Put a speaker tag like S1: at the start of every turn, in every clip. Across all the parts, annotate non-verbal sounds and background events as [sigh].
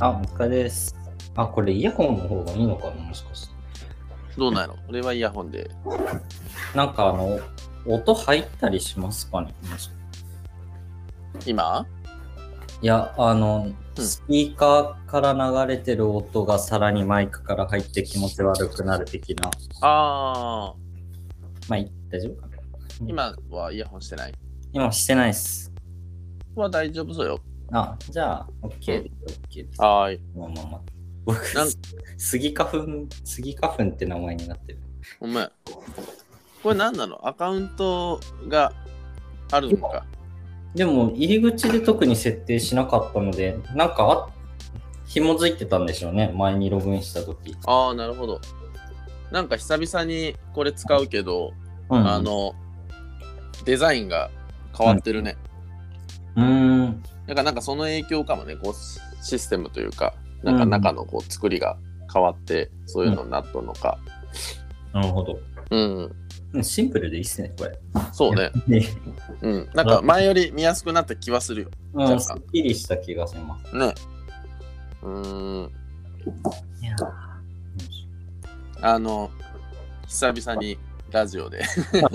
S1: あ、お疲れです。あ、これイヤホンの方がいいのかなもしかして。
S2: どうなの俺はイヤホンで。
S1: なんかあの、音入ったりしますかね
S2: 今？
S1: いや、あの、
S2: うん
S1: スピーカーから流れてる音がさらにマイクから入って気持ち悪くなる的な。
S2: ああ、
S1: まあ、い大丈夫かな
S2: 今はイヤホンしてない？
S1: 今してないっす。
S2: は大丈夫そうよ。
S1: あ、じゃあ、OK です。OK です。
S2: はーい。
S1: まあまあまあ。僕スギ花粉、スギ花粉って名前になってる。
S2: ごめん。これ何なの？アカウントがあるのか。
S1: でも、入り口で特に設定しなかったので、なんかあ、紐づいてたんでしょうね。前にログインしたとき。
S2: ああ、なるほど。なんか久々にこれ使うけど、
S1: うん、
S2: あ、の、デザインが変わってるね。
S1: うーん。
S2: だからなんかその影響かもね、こうシステムというか、なんか中のこう作りが変わって、そういうのになっとんのか。
S1: なるほど。
S2: うん、
S1: シンプルでいいっすね、これ。
S2: そうね。
S1: ね。
S2: うん。なんか前より見やすくなった気はするよ。
S1: うん、すっきりした気がします。
S2: ね。うーん。
S1: いや
S2: あの、久々にラジオで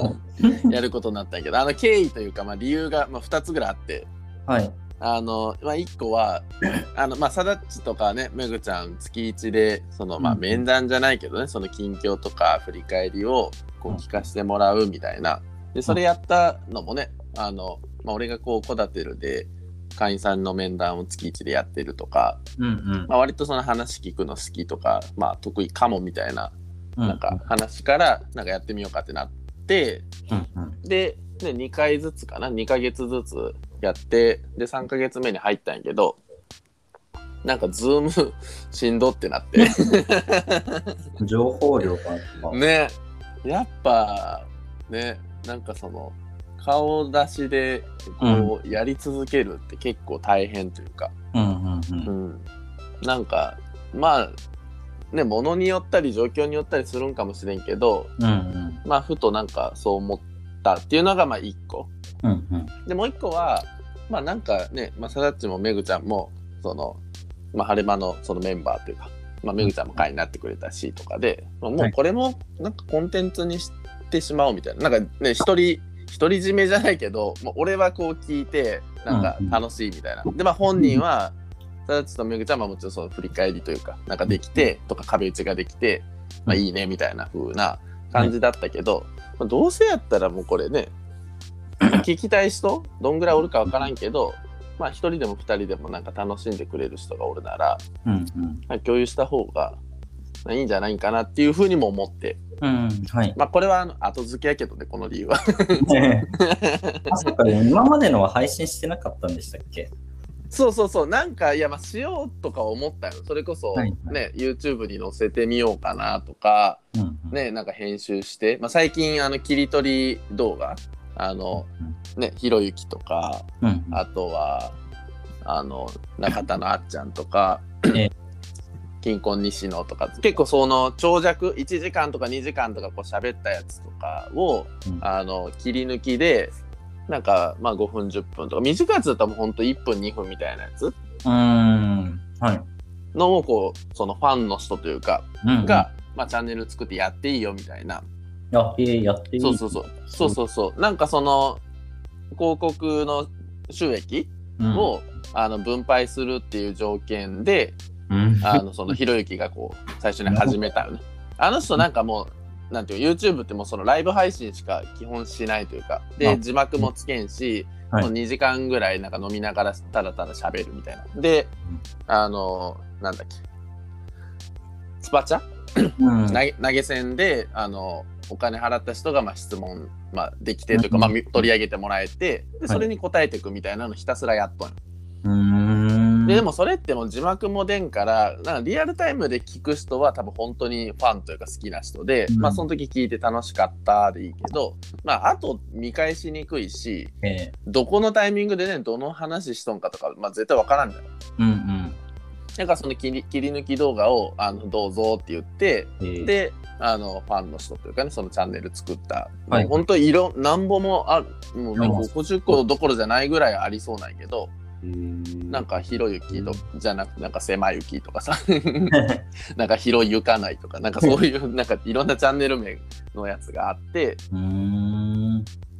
S2: [laughs] やることになったんやけど、あの経緯というか、まあ、理由が、まあ、2つぐらいあって、
S1: はい。
S2: あの、まあ、1個は、[clears throat] あの、まあ、サダッチとかね、めぐちゃん、月1で、その、まあ、
S1: うん
S2: 面談じゃないけどね、その近況とか振り返りを、こう、聞かせてもらうみたいな。で、それやったのもね、あの、まあ、俺がこう、コダテルで、会員さんの面談を月1でやってるとか、
S1: うんうん。
S2: まあ、割とその話聞くの好きとか、まあ、得意かもみたいな
S1: う
S2: なんか話からなんかやってみようかってなって
S1: うんうん。
S2: でで2回ずつかな2ヶ月ずつやってで3ヶ月目に入ったんやけどなんかズームしんどってなって [laughs]
S1: 情報量が。
S2: ねやっぱねなんかその顔出しでこうやり続けるって結構大変というか、
S1: うんうんうん
S2: う。ん、なんかまあね物によったり状況によったりするんかもしれんけど
S1: うんうん。
S2: まあふとなんかそう思ったっていうのがまあ一個
S1: うんうん。
S2: でもう一個はまあなんかね、まあ、さだっちもめぐちゃんもその、まあ、晴れ間のそのメンバーというか、まあ、めぐちゃんも会になってくれたしとかで、まあ、もうこれもなんかコンテンツにしてしまおうみたいななんかね一人独り占めじゃないけどもう俺はこう聞いてなんか楽しいみたいな、でまあ本人はさだっちとめぐちゃんはもちろんその振り返りというかなんかできてとか壁打ちができて、まあ、いいねみたいな風な感じだったけど、まあ、どうせやったらもうこれね [laughs] 聞きたい人？どんぐらいおるかわからんけどまあ一人でも二人でもなんか楽しんでくれる人がおるなら
S1: うんうん。
S2: まあ共有した方がまあいいんじゃないかなっていうふうにも思って。
S1: うん、はい。
S2: まあこれは後付けやけどねこの理由は。[laughs]
S1: あ、そっか、今までのは配信してなかったんでしたっけ？
S2: そうそうそう。なんかいやまあしようとか思ったよ。それこそ
S1: はい。
S2: ね、YouTube に載せてみようかなとか
S1: うんうん。
S2: ねなんか編集して、まあ、最近あの切り取り動画あのねひろゆきとか
S1: うんうん。
S2: あとはあの中田のあっちゃんとか
S1: ええ [coughs]
S2: 金婚西野とか結構その長尺1時間とか2時間とかこう喋ったやつとかを、
S1: うん
S2: あの切り抜きでなんかまあ5分10分とか短いやつだったらほんと1分2分みたいなやつ
S1: うーん。はい。
S2: のをこうそのファンの人というか
S1: うんうん、
S2: が、まあ、チャンネル作ってやっていいよみたいな
S1: あ、えー、やっていい
S2: そうそうそう。そうそうそう。なんかその広告の収益
S1: うん。
S2: を、あの分配するっていう条件で
S1: うん。
S2: あのそのひろゆきがこう最初に始めたよね。あの人なんかもうなんていう YouTube ってもうそのライブ配信しか基本しないというか
S1: あ
S2: で字幕もつけんし、
S1: はい。
S2: もう2時間ぐらいなんか飲みながらただただ喋るみたいな。で
S1: うん。
S2: あのなんだっけ。スパチャ？
S1: うん
S2: 投げ投げ銭であのお金払った人がまあ質問、まあ、できてというか、
S1: うん
S2: まあ、み取り上げてもらえてでそれに答えていくみたいなのひたすらやっとんよ
S1: うーん。
S2: ででもそれってもう字幕も出んからなんかリアルタイムで聞く人は多分本当にファンというか好きな人で、
S1: うん
S2: まあその時聞いて楽しかったでいいけどまああと見返しにくいし
S1: え
S2: どこのタイミングでねどの話しとんかとか、まあ、絶対わからんじゃん。
S1: ーうんうん。
S2: だからその切り切り抜き動画をあのどうぞって言って
S1: え。ー、
S2: であのファンの人というかねそのチャンネル作った、
S1: はい。
S2: もう本当いろなんぼもあるもう
S1: うん
S2: 50個どころじゃないぐらいありそうなんやけどなんか広雪とじゃなくてなんか狭雪とかさ [laughs] なんか広ゆかないとかなんかそういう [laughs] なんかいろんなチャンネル名のやつがあって。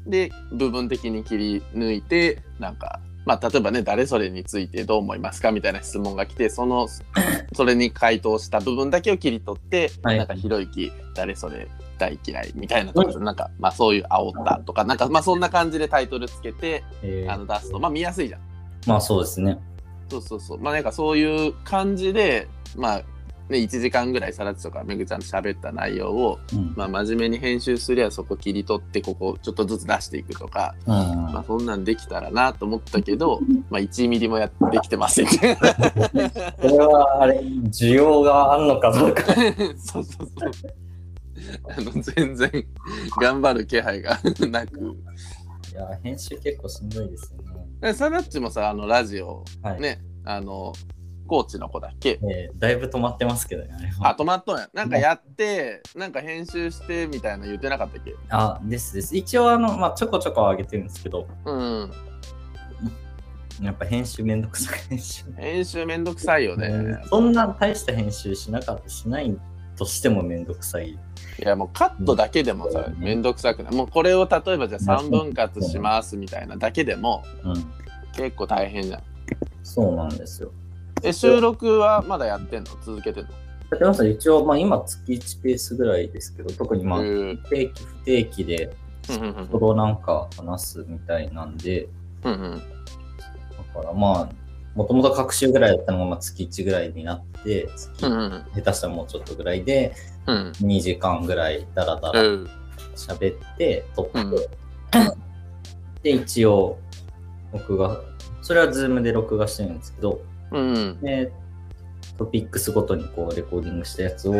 S2: で部分的に切り抜いてなんかまあ例えばね誰それについてどう思いますかみたいな質問が来てその [laughs] それに回答した部分だけを切り取って、
S1: はい
S2: なんかひろゆき誰それ大嫌いみたいなところでなんかまあそういう煽ったとかなんかまあそんな感じでタイトルつけて
S1: えー
S2: あの出すとまあ見やすいじゃん。
S1: まあそうですね。
S2: そうそうそうまあなんかそういう感じでまあね1時間ぐらいさらっとかめぐちゃんと喋った内容を
S1: うん。
S2: まあ真面目に編集すりゃそこ切り取ってここちょっとずつ出していくとか
S1: うん
S2: まあそんなんできたらなと思ったけど、まあ1ミリもやってきてません。[laughs]
S1: これはあれ、需要があるのかどうか。[laughs]
S2: そうそうそう。あの全然頑張る気配がなく。
S1: いや、編集結構しんどいですよね。
S2: でサナッチもさ、あのラジオ、
S1: はい。
S2: ね、あの、コーチの子だっけ？
S1: えーだいぶ止まってますけどね、あ
S2: 止まっとんや。なんかやって、なんか編集してみたいな言ってなかったっけ？
S1: あ、ですです。一応、あの、まあ、ちょこちょこ上げてるんですけど、
S2: うん。
S1: やっぱ編集めんどくさい編集。
S2: 編集めんどくさいよね。
S1: そんな大した編集しなかった、しないとしてもめんどくさい。
S2: いやもうカットだけでもさ、めんどくさくない。もうこれを例えばじゃあ3分割しますみたいなだけでも
S1: うん。
S2: 結構大変じゃん。
S1: そうなんですよ。
S2: え、収録はまだやってんの？続けてんの？
S1: だってまず一応、まあ今月1ペースぐらいですけど、特にまあ
S2: へー。
S1: 定期不定期で、
S2: うんうんうん。
S1: ほどなんか話すみたいなんで、
S2: うんうん。
S1: だからまあ、もともと各週ぐらいだったのがまあ月1ぐらいになって、月
S2: うんうん
S1: 下手したらもうちょっとぐらいで、
S2: うん。
S1: 2時間ぐらいダラダラ
S2: うん。
S1: 喋って、撮って、
S2: うん。
S1: で、一応、僕が、それは Zoom で録画してるんですけど、
S2: うん
S1: で、トピックスごとにこうレコーディングしたやつを、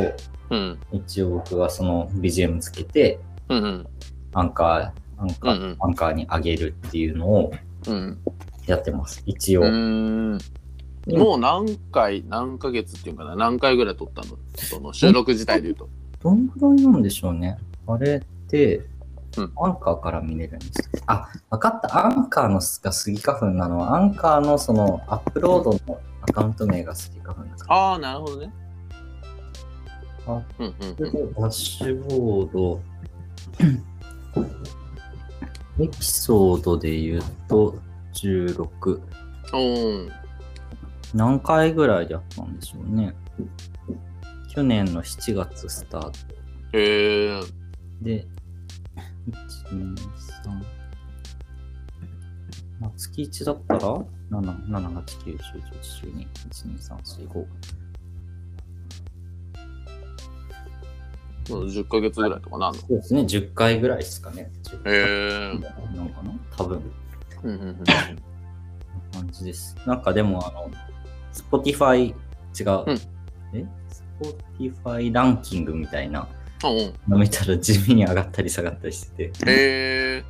S2: うん。
S1: 一応僕がその BGM つけて、
S2: うんうん。
S1: アンカー、アンカー、
S2: うんうん。
S1: アンカーに上げるっていうのを
S2: うん。
S1: やってます。一応。
S2: もう何回何ヶ月っていうかな。何回ぐらい撮ったの？その収録自体で言うと。
S1: どんぐらいなんでしょうね。あれって、
S2: うん
S1: アンカーから見れるんですよ。あ、わかった。アンカーのがスギ花粉なの。は、アンカーのそのアップロードのアカウント名がスギ花粉だから。
S2: ああなるほどね。
S1: あ
S2: うんうん
S1: それでダッシュボード、[coughs] エピソードで言うと16。
S2: うん
S1: 何回ぐらいでやったんでしょうね。去年の7月スタート。
S2: へえ
S1: で、1、2、3。まあ、月1だったら、7、7、8、9、10、11、12、1、2、3、4、5。
S2: もう10ヶ月ぐらいとかなんの？
S1: そうですね、10回ぐらいですかね。10回
S2: へえ
S1: なのかな？多分。
S2: うんうんうん
S1: 感じです。なんかでも、あの、Spotify、違う。
S2: うん
S1: え ?Spotify ランキングみたいな
S2: うん
S1: の見たら地味に上がったり下がったりしてて、
S2: へえ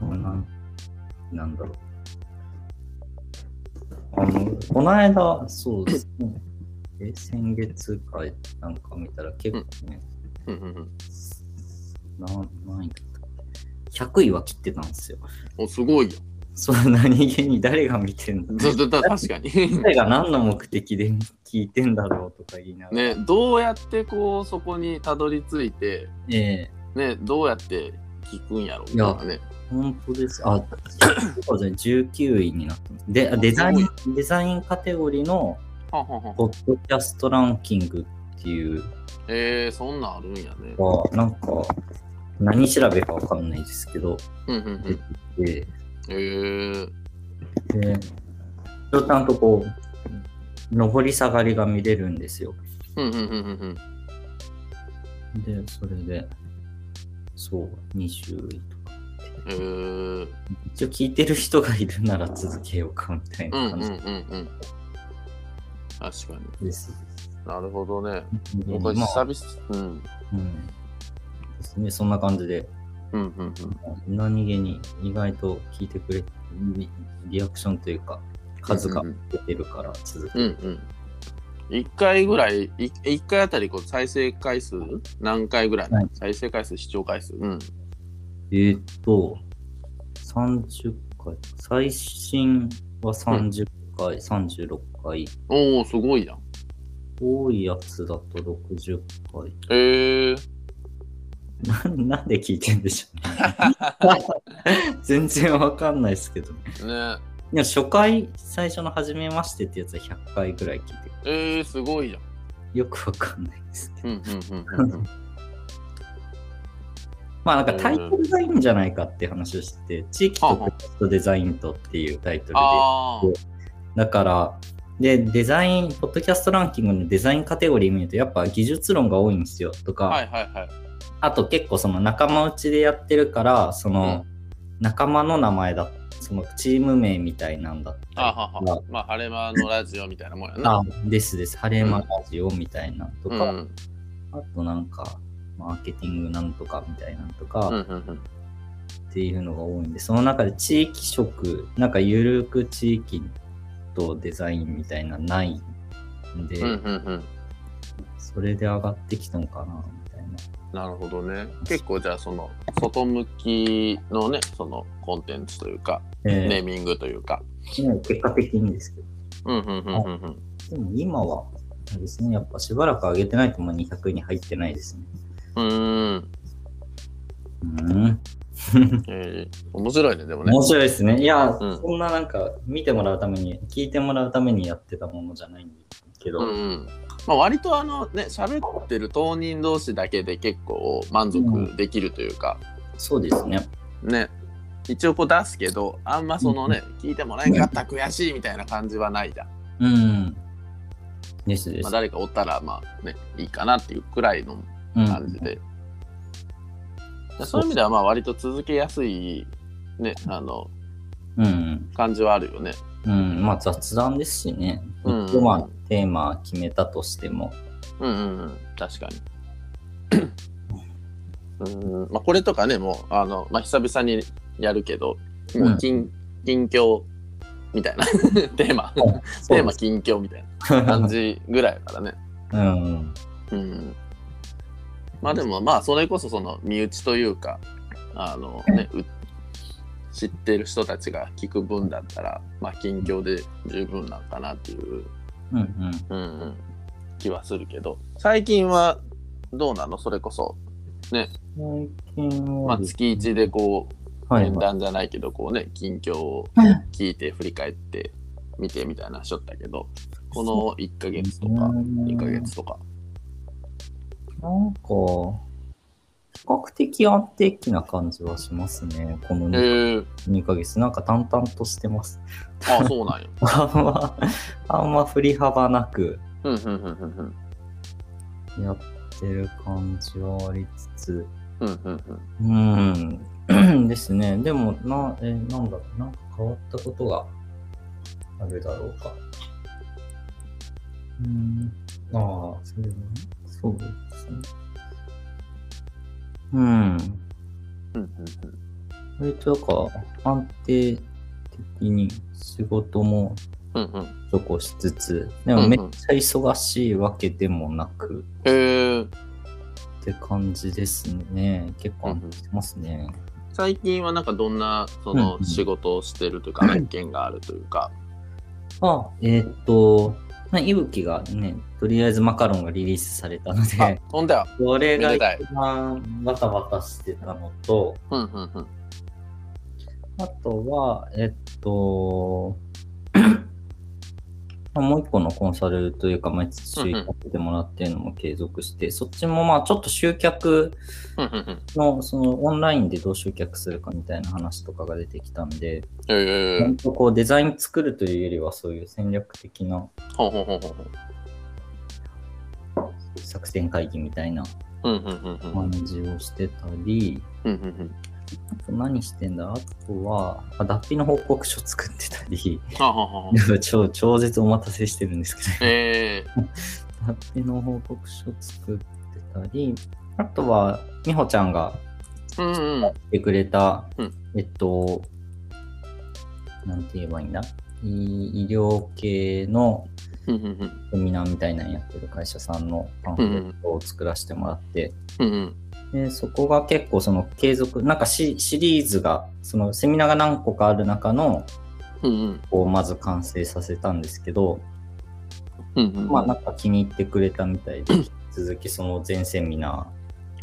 S1: なんなんだろう。あの、この間、そうですね。え、先月かなんか見たら結構ね、
S2: うんうんうん
S1: な何位だったっけ ?100 位は切ってたんですよ。
S2: おすごいよ
S1: そう、何気に誰が見てんだ
S2: だだだ確かに。
S1: 誰が何の目的で聞いてんだろうとか言いながら。
S2: ねどうやってこうそこにたどり着いて
S1: ええ。
S2: ねどうやって聞くんやろみたいなね。
S1: 本当です。あ、そうですね、19位になってます。で、あデザイン、デザインカテゴリーのポッドキャストランキングっていう。
S2: えー、そんなんあるんやね。
S1: なんか、何調べかわかんないですけど、
S2: うんうんうん。
S1: で、
S2: えー、
S1: で、ちゃんとこう、上り下がりが見れるんですよ。
S2: うんうんうんうんうん。
S1: で、それで、そう、20位とか。
S2: えー、
S1: 一応聞いてる人がいるなら続けようかみたい
S2: うんうんうん
S1: な感
S2: うん。確かに。
S1: じです。
S2: なるほどね。
S1: で
S2: 僕は
S1: まあ。
S2: 久々うん。
S1: うん。ですね、そんな感じで、
S2: うんうんうん。
S1: 何気に意外と聞いてくれリリアクションというか、数が出てるから続け
S2: うんうん。1回ぐらいい1回あたりこう再生回数何回ぐらい、
S1: はい。
S2: 再生回数視聴回数？うん。
S1: えーっと、30回。最新は30回、36回。
S2: おお、すごいやん。
S1: 多いやつだと60回。
S2: えー、
S1: ななんで聞いてんでしょうね。[laughs] 全然わかんないですけどね。
S2: ね。
S1: いや初回、最初の初めましてってやつは100回ぐらい聞いてる。
S2: えー、すごいやん。
S1: よくわかんないですけど。まあなんかタイトルがいいんじゃないかって話をしてて、地域とクラフトデザインとっていうタイトルで。だから、で、デザイン、ポッドキャストランキングのデザインカテゴリー見ると、やっぱ技術論が多いんですよとか、
S2: はいはいはい。
S1: あと結構その仲間内でやってるから、その仲間の名前だ、そのチーム名みたいなんだったり
S2: あはは。まあ、晴れ間のラジオみたいなもんやな。
S1: あですです、晴れ間ラジオみたいなのとか、
S2: うん。
S1: あとなんか、マーケティングなんとかみたいなのとか、
S2: うんうんうん。
S1: っていうのが多いんで、その中で地域色、なんかゆるく地域とデザインみたいなのないんで、
S2: うんうんうん。
S1: それで上がってきたのかな、な。
S2: なるほどね。結構じゃあその外向きのね、そのコンテンツというか、
S1: え
S2: ネーミングというか。
S1: 結果的にですけど。
S2: うんうんうんうんうん。
S1: でも今は、ですね、やっぱしばらく上げてないともう200位に入ってないですね。
S2: うーん。
S1: うん。
S2: えー、面白いね、でもね。
S1: 面白いですね。いや、
S2: うん
S1: そんななんか見てもらうために、聞いてもらうためにやってたものじゃないんですけど、
S2: うんうん。まあ、割とあのね、喋ってる当人同士だけで結構満足できるというか、
S1: そうですね。
S2: ね。一応こう出すけど、あんまそのね、聞いてもらえんかった悔しいみたいな感じはないじゃん。
S1: うん。ですです。
S2: まあ、誰かおったらまあね、いいかなっていうくらいの
S1: うん
S2: 感じで。そういう意味ではまあ割と続けやすいね、あの、
S1: うん。
S2: 感じはあるよね。
S1: うん。まあ雑談ですしね。
S2: うん
S1: 一応まあテーマ決めたとしても。
S2: うんうんうん、確かに。[coughs] うんまあ、これとかね、もう、あの、まあ、久々にやるけど、もう近、近況みたいな [laughs] テーマ、テーマ近況みたいな感じぐらいだからね。[laughs]
S1: うん。
S2: うん。まあでも、まあ、それこそその身内というか、あのね、う知ってる人たちが聞く分だったら、まあ、近況で十分なんかなっていう
S1: うんうん。
S2: うんうん、気はするけど。最近はどうなの？それこそ、
S1: 最近
S2: まあ、月1でこう
S1: はい
S2: 面談じゃないけどこうね近況を聞いて振り返って見てみたいなしょったけどこの1ヶ月とか2ヶ月とか。
S1: なんか、比較的安定期な感じはしますね。この
S2: へ
S1: 2,
S2: え
S1: 2ヶ月。なんか淡々としてます。
S2: あそうなんや。[laughs]
S1: あんま、あんま振り幅なくやってる感じはありつつ、
S2: うんうん [clears throat]
S1: ですね。でも、な、え、なんだろう、なんか変わったことがあるだろうか。うん、ああ、それはね、そうですね。うん。
S2: うんうん
S1: 割とだから安定的に仕事も
S2: うんうんうん
S1: ちょこしつつ、でもめっちゃ忙しいわけでもなく
S2: へえ
S1: って感じですね。結構安定してますね。
S2: 最近はなんかどんなそ
S1: うん
S2: の
S1: うん
S2: 仕事をしてるというか案件があるというか。
S1: あ、えーっと、まあ、いぶきがね、とりあえずマカロンがリリースされたの
S2: あ
S1: で、
S2: ほんだよ。
S1: これが一番バタバタしてたのと、
S2: うんうんうん。
S1: あとは、えっと、まあもう一個のコンサルというか、毎月
S2: うんうん。
S1: やってもらってるのも継続して、そっちもまあちょっと集客の、そのオンラインでどう集客するかみたいな話とかが出てきたんで、本当こうデザイン作るというよりはそういう戦略的な。作戦会議みたいな感じをしてたり、
S2: うんうんうん
S1: あと何してんだ？あとは、あ脱皮の報告書作ってたり、
S2: はあはあはあ。
S1: 超超絶お待たせしてるんですけど、
S2: え [laughs]
S1: 脱皮の報告書作ってたり、あとは、みほちゃんが
S2: ー、うんうん。
S1: やってくれた、
S2: うん。
S1: えっと、なんて言えばいいんだ？医医療系のセミナーみたいなのやってる会社さんのパンフレットを作らせてもらって、
S2: うんうん
S1: でそこが結構その継続、なんかシシリーズが、そのセミナーが何個かある中の、
S2: うんうん。
S1: こうまず完成させたんですけど、
S2: うんうん。
S1: まあなんか気に入ってくれたみたいで、引 [coughs] き続きその全セミナ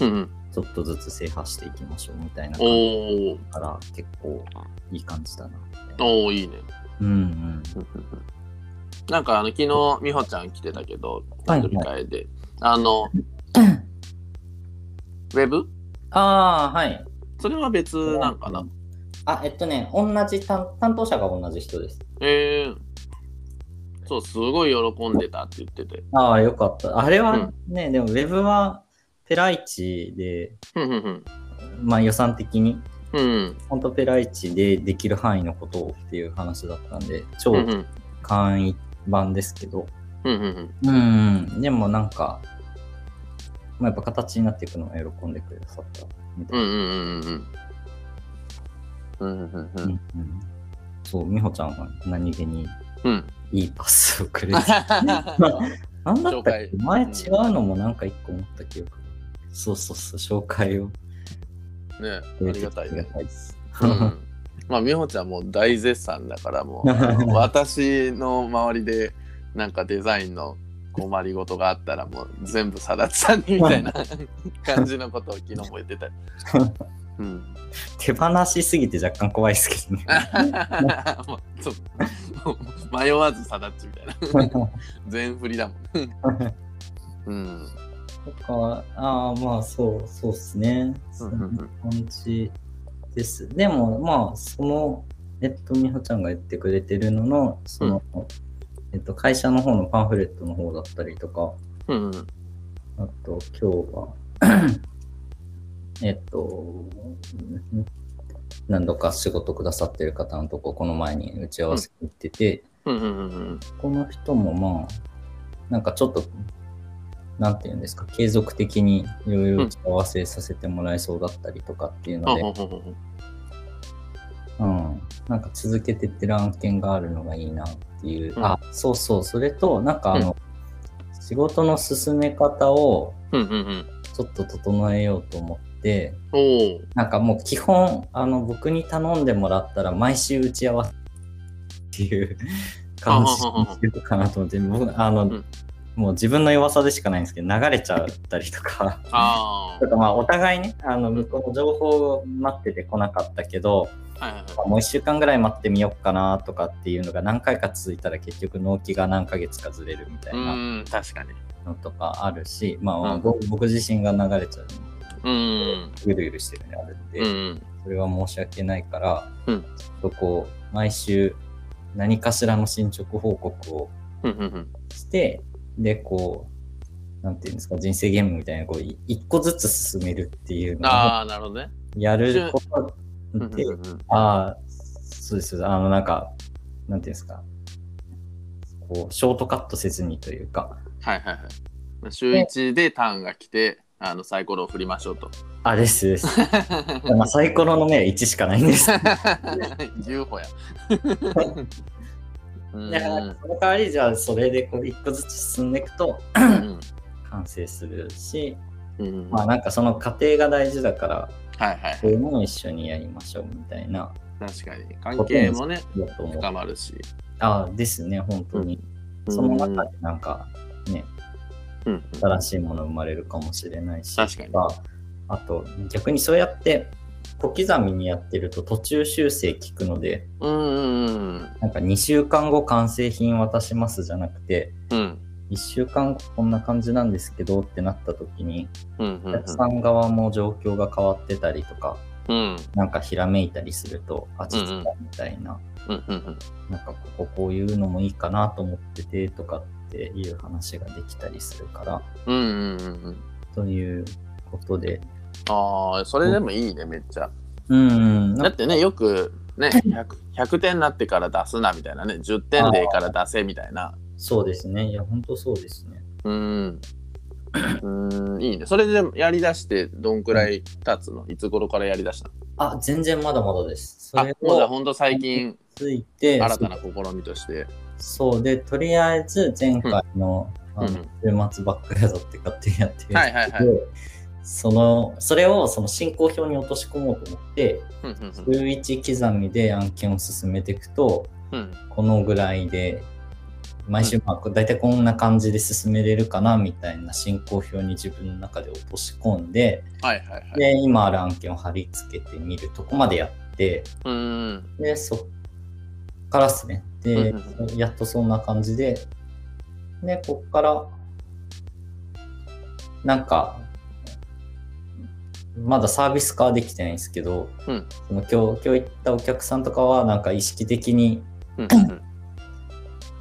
S2: うんうん。
S1: ーちょっとずつ制覇していきましょうみたいな
S2: お
S1: 感じ
S2: ー。
S1: から結構いい感じだな。
S2: おーいいね。
S1: うんうん。[laughs]
S2: なんかあの昨日美穂ちゃん来てたけど
S1: はい
S2: 飲み会で、あの [laughs] ウェブ？
S1: ああ、はい。
S2: それは別なんかな？
S1: あ、えっとね、同じ担担当者が同じ人です。
S2: えー、そうすごい喜んでたって言ってて。
S1: ああ、よかった。あれは
S2: うん。
S1: ね、でもウェブはペライチで、まあ予算的に、
S2: うん。うん
S1: 本当ペライチでできる範囲のことをっていう話だったんで、超簡易版ですけど、
S2: うん、うん、
S1: でもなんか、まあ、やっぱ形になっていくのは喜んでくださったみたいな。
S2: うんうんうんうんうん。うんうんう
S1: うん。んうん。そう、美穂ちゃんが何気に
S2: うん
S1: いいパスをくれて、[laughs] なんだったっけ？前違うのもなんか一個思った記憶が。そうそうそう、紹介を。
S2: ねありがたいね。[laughs] うん。まあ美穂ちゃんも大絶賛だからもう [laughs] 私の周りでなんかデザインの困りごとがあったらもう全部さだちさんにみたいな感じのことを昨日も言ってた。[laughs] うん、
S1: 手放しすぎて若干怖いですけどね。[laughs]
S2: 迷わずさだっちみたいな全振りだもん。[laughs] うん
S1: とか、ああ、まあそう、そうっすね。そ
S2: うんうんうん
S1: んな感じです。でも、まあ、その、えっと、美穂ちゃんが言ってくれてるのの、その、えっと、会社の方のパンフレットの方だったりとか、
S2: うん
S1: あと、今日は、えっと、何度か仕事くださってる方のとこ、この前に打ち合わせに行ってて、
S2: うんうんうん
S1: この人もまあ、なんかちょっと、なんていうんですか、継続的にいろいろ打ち合わせさせてもらえそうだったりとかっていうので、うん、なんか続けてってる案件があるのがいいなっていう。
S2: うん。
S1: あ、そうそう、それと、なんかあの、仕事の進め方を
S2: うんうんうん。
S1: ちょっと整えようと思って、
S2: おお
S1: なんかもう基本、あの、僕に頼んでもらったら毎週打ち合わせっていう [laughs] 感じにしてるかなと思って、僕、あの、
S2: ん。
S1: もう自分の弱さでしかないんですけど、流れちゃったりとか、
S2: あ [laughs]
S1: とかまあお互いね、あの、向こうの情報を待っててこなかったけど、
S2: あはいはい。はい
S1: まあもう一週間ぐらい待ってみようかなとかっていうのが何回か続いたら結局納期が何ヶ月かずれるみたいうな
S2: 確かに。
S1: のとかあるし、まあ、
S2: うん。
S1: ぼ僕自身が流れちゃう
S2: うーん
S1: ぐるぐるしてるのがあるんで、
S2: うん
S1: それは申し訳ないから、
S2: うん。
S1: ちょっとこう、毎週何かしらの進捗報告を
S2: うんうん
S1: で、こう、なんていうんですか、人生ゲームみたいな、こう、い一個ずつ進めるっていうのを
S2: ああなるほどね。
S1: やることで、ああ、そうです。あの、なんか、なんていうんですか、こう、ショートカットせずにというか、
S2: はいはいはい。まあ週1でターンが来てあのサイコロを振りましょうと。
S1: あ、ですです。[laughs] まあ、サイコロの目は1しかないんです。[laughs]
S2: UFO やうん
S1: だから、その代わり、じゃあ、それでこう、一個ずつ進んでいくと、
S2: うん。
S1: 完成するし、
S2: うんうん。
S1: まあ、なんかその過程が大事だから、
S2: はいはい。
S1: そういうのを一緒にやりましょうみたいな、
S2: 確かに。関係もね。深まるし。
S1: あですね、本当に。その中でなんか、ね、
S2: うんうん。
S1: 新しいもの生まれるかもしれないし、
S2: 確かに。
S1: とあと、逆にそうやって小刻みにやってると途中修正聞くので、
S2: うんうん
S1: なんか2週間後完成品渡しますじゃなくて、
S2: うん
S1: 1週間後こんな感じなんですけどってなった時に、
S2: うんうん
S1: お客さん側も状況が変わってたりとか、
S2: うん。
S1: なんかひらめいたりすると、あ、実はみたいな、
S2: うんうん
S1: なんかこここういうのもいいかなと思っててとかっていう話ができたりするから、
S2: うんうんうんうん。
S1: ということで、
S2: ああそれでもいいねめっちゃ。
S1: うん、
S2: だってねよくね 100, 100点になってから出すなみたいなね10点でいいから出せみたいな
S1: そうですね。いや、本当そうですね。
S2: うん。うんいいね。それでやりだしてどんくらい経つの？いつ頃からやりだしたの？
S1: あ、全然まだまだです。そ
S2: あ
S1: れ
S2: あ
S1: を
S2: ほんと最近
S1: ついて、
S2: 新たな試みとして。
S1: そう。で、とりあえず前回の,、
S2: うん。
S1: あの週末バックヤードって勝手にやってる
S2: はいはいはい。
S1: でそのそれをその進行表に落とし込もうと思って、
S2: うんうん
S1: 週1刻みで案件を進めていくと、
S2: うんうん。
S1: このぐらいで、毎週、まあ、大体こんな感じで進めれるかなみたいな進行表に自分の中で落とし込んで、
S2: はいはいはい。
S1: で、今ある案件を貼り付けてみるとこまでやって、
S2: うんうん
S1: で、そっからですね。で
S2: うん、
S1: やっとそんな感じで、で、こっから、なんか、まだサービス化はできてないんですけど、
S2: うん
S1: その今日、今日行ったお客さんとかは、なんか意識的に、
S2: うんうん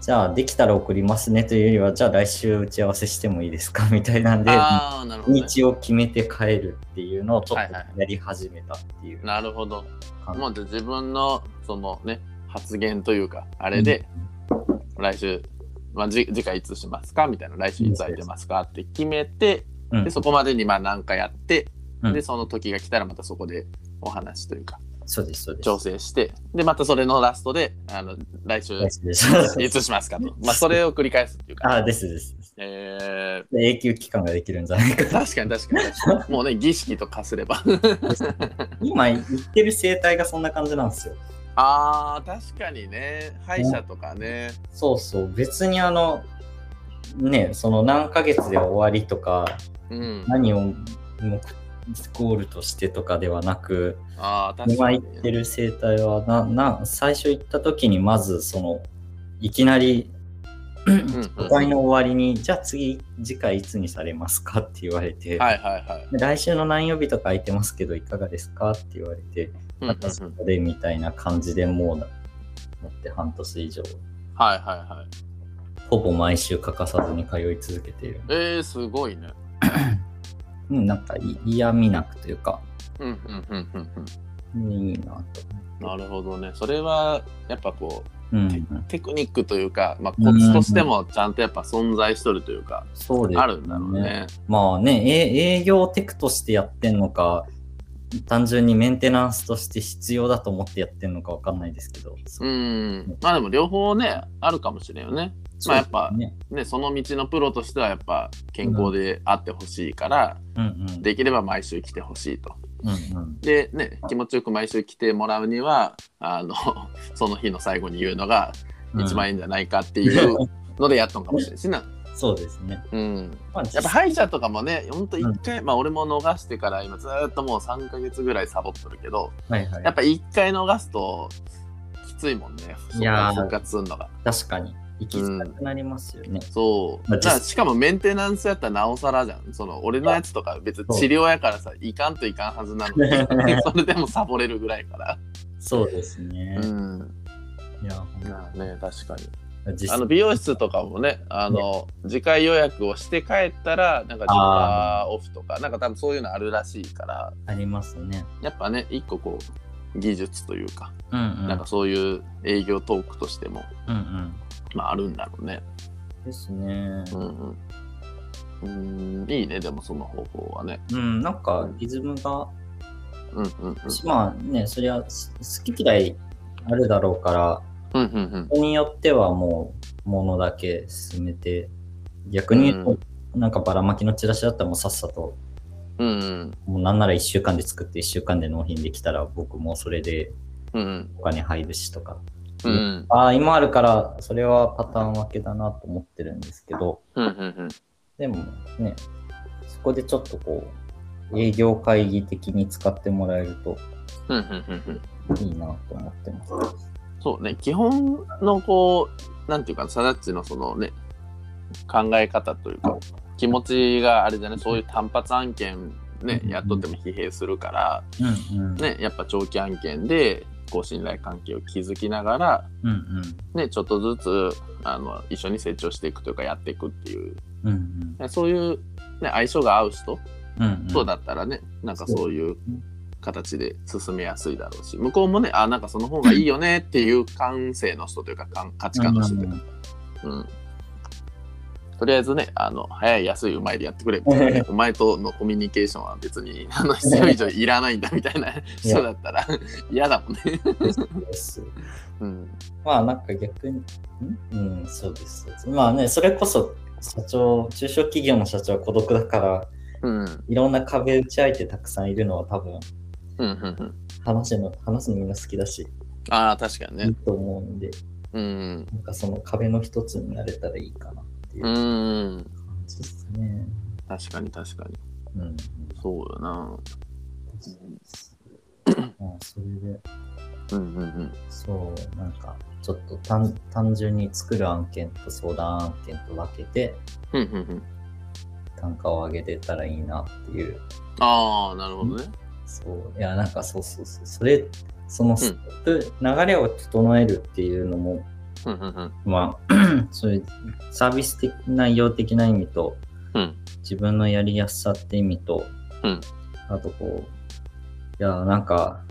S1: じゃあできたら送りますねというよりは、じゃあ来週打ち合わせしてもいいですか？[laughs] みたいなんで、
S2: ね。
S1: 日を決めて帰るっていうのをちょっとやり始めたっていう。
S2: なるほど。もうじゃあ自分のそのね、発言というか、あれで、来週、まあ、じ次回いつしますか？みたいな、来週いつ空いてますか？って決めて、
S1: うん。
S2: でそこまでにまあ何かやって、
S1: うん。
S2: で、その時が来たらまたそこでお話というか、
S1: そうです、そうです。
S2: 調整して、で、またそれのラストで、あの、来週いつしますかと。まあ、それを繰り返すっていうか。[laughs]
S1: あ、ですです。
S2: え
S1: で永久期間ができるんじゃないか
S2: ー、確かに確かに確かに。もうね、儀式とかすれば。[laughs]
S1: 今言ってる生態がそんな感じなんですよ。
S2: あー、確かにね。歯医者とかね。
S1: そうそう。別にあの、ね、その何ヶ月で終わりとか、
S2: うん。
S1: 何を目ゴールとしてとかではなく、今
S2: かに、
S1: 言ってる生態はな、な、最初行った時にまずその、いきなり、
S2: うんうん
S1: 初回の終わりに、じゃあ次、次回いつにされますかって言われて、
S2: はいはいはい。
S1: で来週の何曜日とか空いてますけど、いかがですかって言われて、またそこでみたいな感じでもうな、持って半年以上、
S2: はいはいはい。
S1: ほぼ毎週欠かさずに通い続けている。
S2: えー、すごいね。[laughs]
S1: うん、なんかい嫌味なくというか、
S2: うんうんうんうんうん。
S1: いいなと。
S2: なるほどね。それは、やっぱこう、
S1: うん、
S2: テテクニックというか、まあ、コツとしてもちゃんとやっぱ存在しとるというか、
S1: そうです、
S2: あるんだろうね。
S1: まあね、え営業テクとしてやってんのか、単純にメンテナンスとして必要だと思ってやってんのかわかんないですけど。
S2: うん。まあでも両方ね、あるかもしれんよね。まあやっぱ
S1: ね、
S2: ね、その道のプロとしてはやっぱ健康であってほしいから、
S1: うんうん。
S2: できれば毎週来てほしいと。
S1: うんうん。
S2: でね、気持ちよく毎週来てもらうには、あの、[laughs] その日の最後に言うのが一番いいんじゃないかっていうのでやったのかもしれないしな。
S1: そうですね。
S2: うん。
S1: まあ、
S2: やっぱ歯医者とかもね、ほんと一回、まあ俺も逃してから今ずーっともう3ヶ月ぐらいサボっとるけど、
S1: はいはい、
S2: やっぱ一回逃すときついもんね、
S1: いやー
S2: 復活するのが。
S1: 確かに。行きづらくなりますよね。
S2: そう。
S1: まあ
S2: しかもメンテナンスやったらなおさらじゃん。その俺のやつとか別に治療やからさ、[laughs] いかんといかんはずなのに、[laughs] それでもサボれるぐらいから。
S1: そうですね。
S2: うん。
S1: いや、ほん
S2: まあね、確かに。あの美容室とかもね、あの、次回予約をして帰ったら、なんか10%オフとか、なんか多分そういうのあるらしいから、
S1: ありますね。
S2: やっぱね、一個こう、技術というか、
S1: うんうん。
S2: なんかそういう営業トークとしても、
S1: うんうん。
S2: まああるんだろうね。
S1: ですね。
S2: うんうん。うん、いいね、でもその方法はね。
S1: うん、なんかリズムが、
S2: うんうんうん。
S1: まあね、そりゃす好き嫌いあるだろうから、
S2: うんうんうん。
S1: 人によってはもう、ものだけ進めて、逆に言うと、なんかばらまきのチラシだったらもうさっさと、
S2: うんうん。
S1: もうなんなら1週間で作って1週間で納品できたら僕もそれで
S2: うん
S1: お金入るしとか。
S2: うん。うん
S1: ああ、今あるから、それはパターン分けだなと思ってるんですけど、
S2: うんうん。
S1: でもね、そこでちょっとこう、営業会議的に使ってもらえると
S2: うんうんうんうん。
S1: いいなと思ってます。
S2: そうね、基本のこう、なんていうか、サダッチのそのね、考え方というか、気持ちがあれじゃね、そういう単発案件ね、
S1: うん
S2: やっとっても疲弊するから、
S1: うんうん。
S2: ね、やっぱ長期案件で、こう信頼関係を築きながら、
S1: うんうん。
S2: ね、ちょっとずつあの一緒に成長していくというかやっていくっていう
S1: うんうん。
S2: そういう、ね、相性が合う人
S1: うんうん。
S2: とだったらね、なんかそういう形で進めやすいだろうし向こうもねあなんかその方がいいよねっていう感性の人というか [laughs] 感価値観の人というか、うんとりあえずね、あの、早い、安い、うまいでやってくれみたいなねお前とのコミュニケーションは別に、[laughs] あの、必要以上いらないんだみたいな人だったら嫌だもんね。[laughs] うん。
S1: まあなんか逆に、んうん、そうです。そうですまあね、それこそ社長、中小企業の社長は孤独だから、
S2: うん。
S1: いろんな壁打ち相手たくさんいるのは多分、
S2: うん。うん。うん。
S1: 話すの、話すのみんな好きだし、
S2: ああ、確かにね。
S1: いいと思うんで、
S2: うん。
S1: なんかその壁の一つになれたらいいかなっていう
S2: う
S1: 感
S2: ん。
S1: じですね。
S2: 確かに確かに。
S1: うん。
S2: そうよな。
S1: まあ、それで、
S2: うんうんうん。
S1: そう、なんか、ちょっと単単純に作る案件と相談案件と分けて、
S2: うんうんうん。
S1: 単価を上げてたらいいなっていう。
S2: ああ、なるほどね。
S1: そう、いや、なんかそうそうそう。それ、そのステップ、流れを整えるっていうのも、
S2: うんうんうん。
S1: まあ、[clears throat] そういうサービス的内容的な意味と、
S2: うん
S1: 自分のやりやすさって意味と、
S2: うん
S1: あとこう、いや、なんか、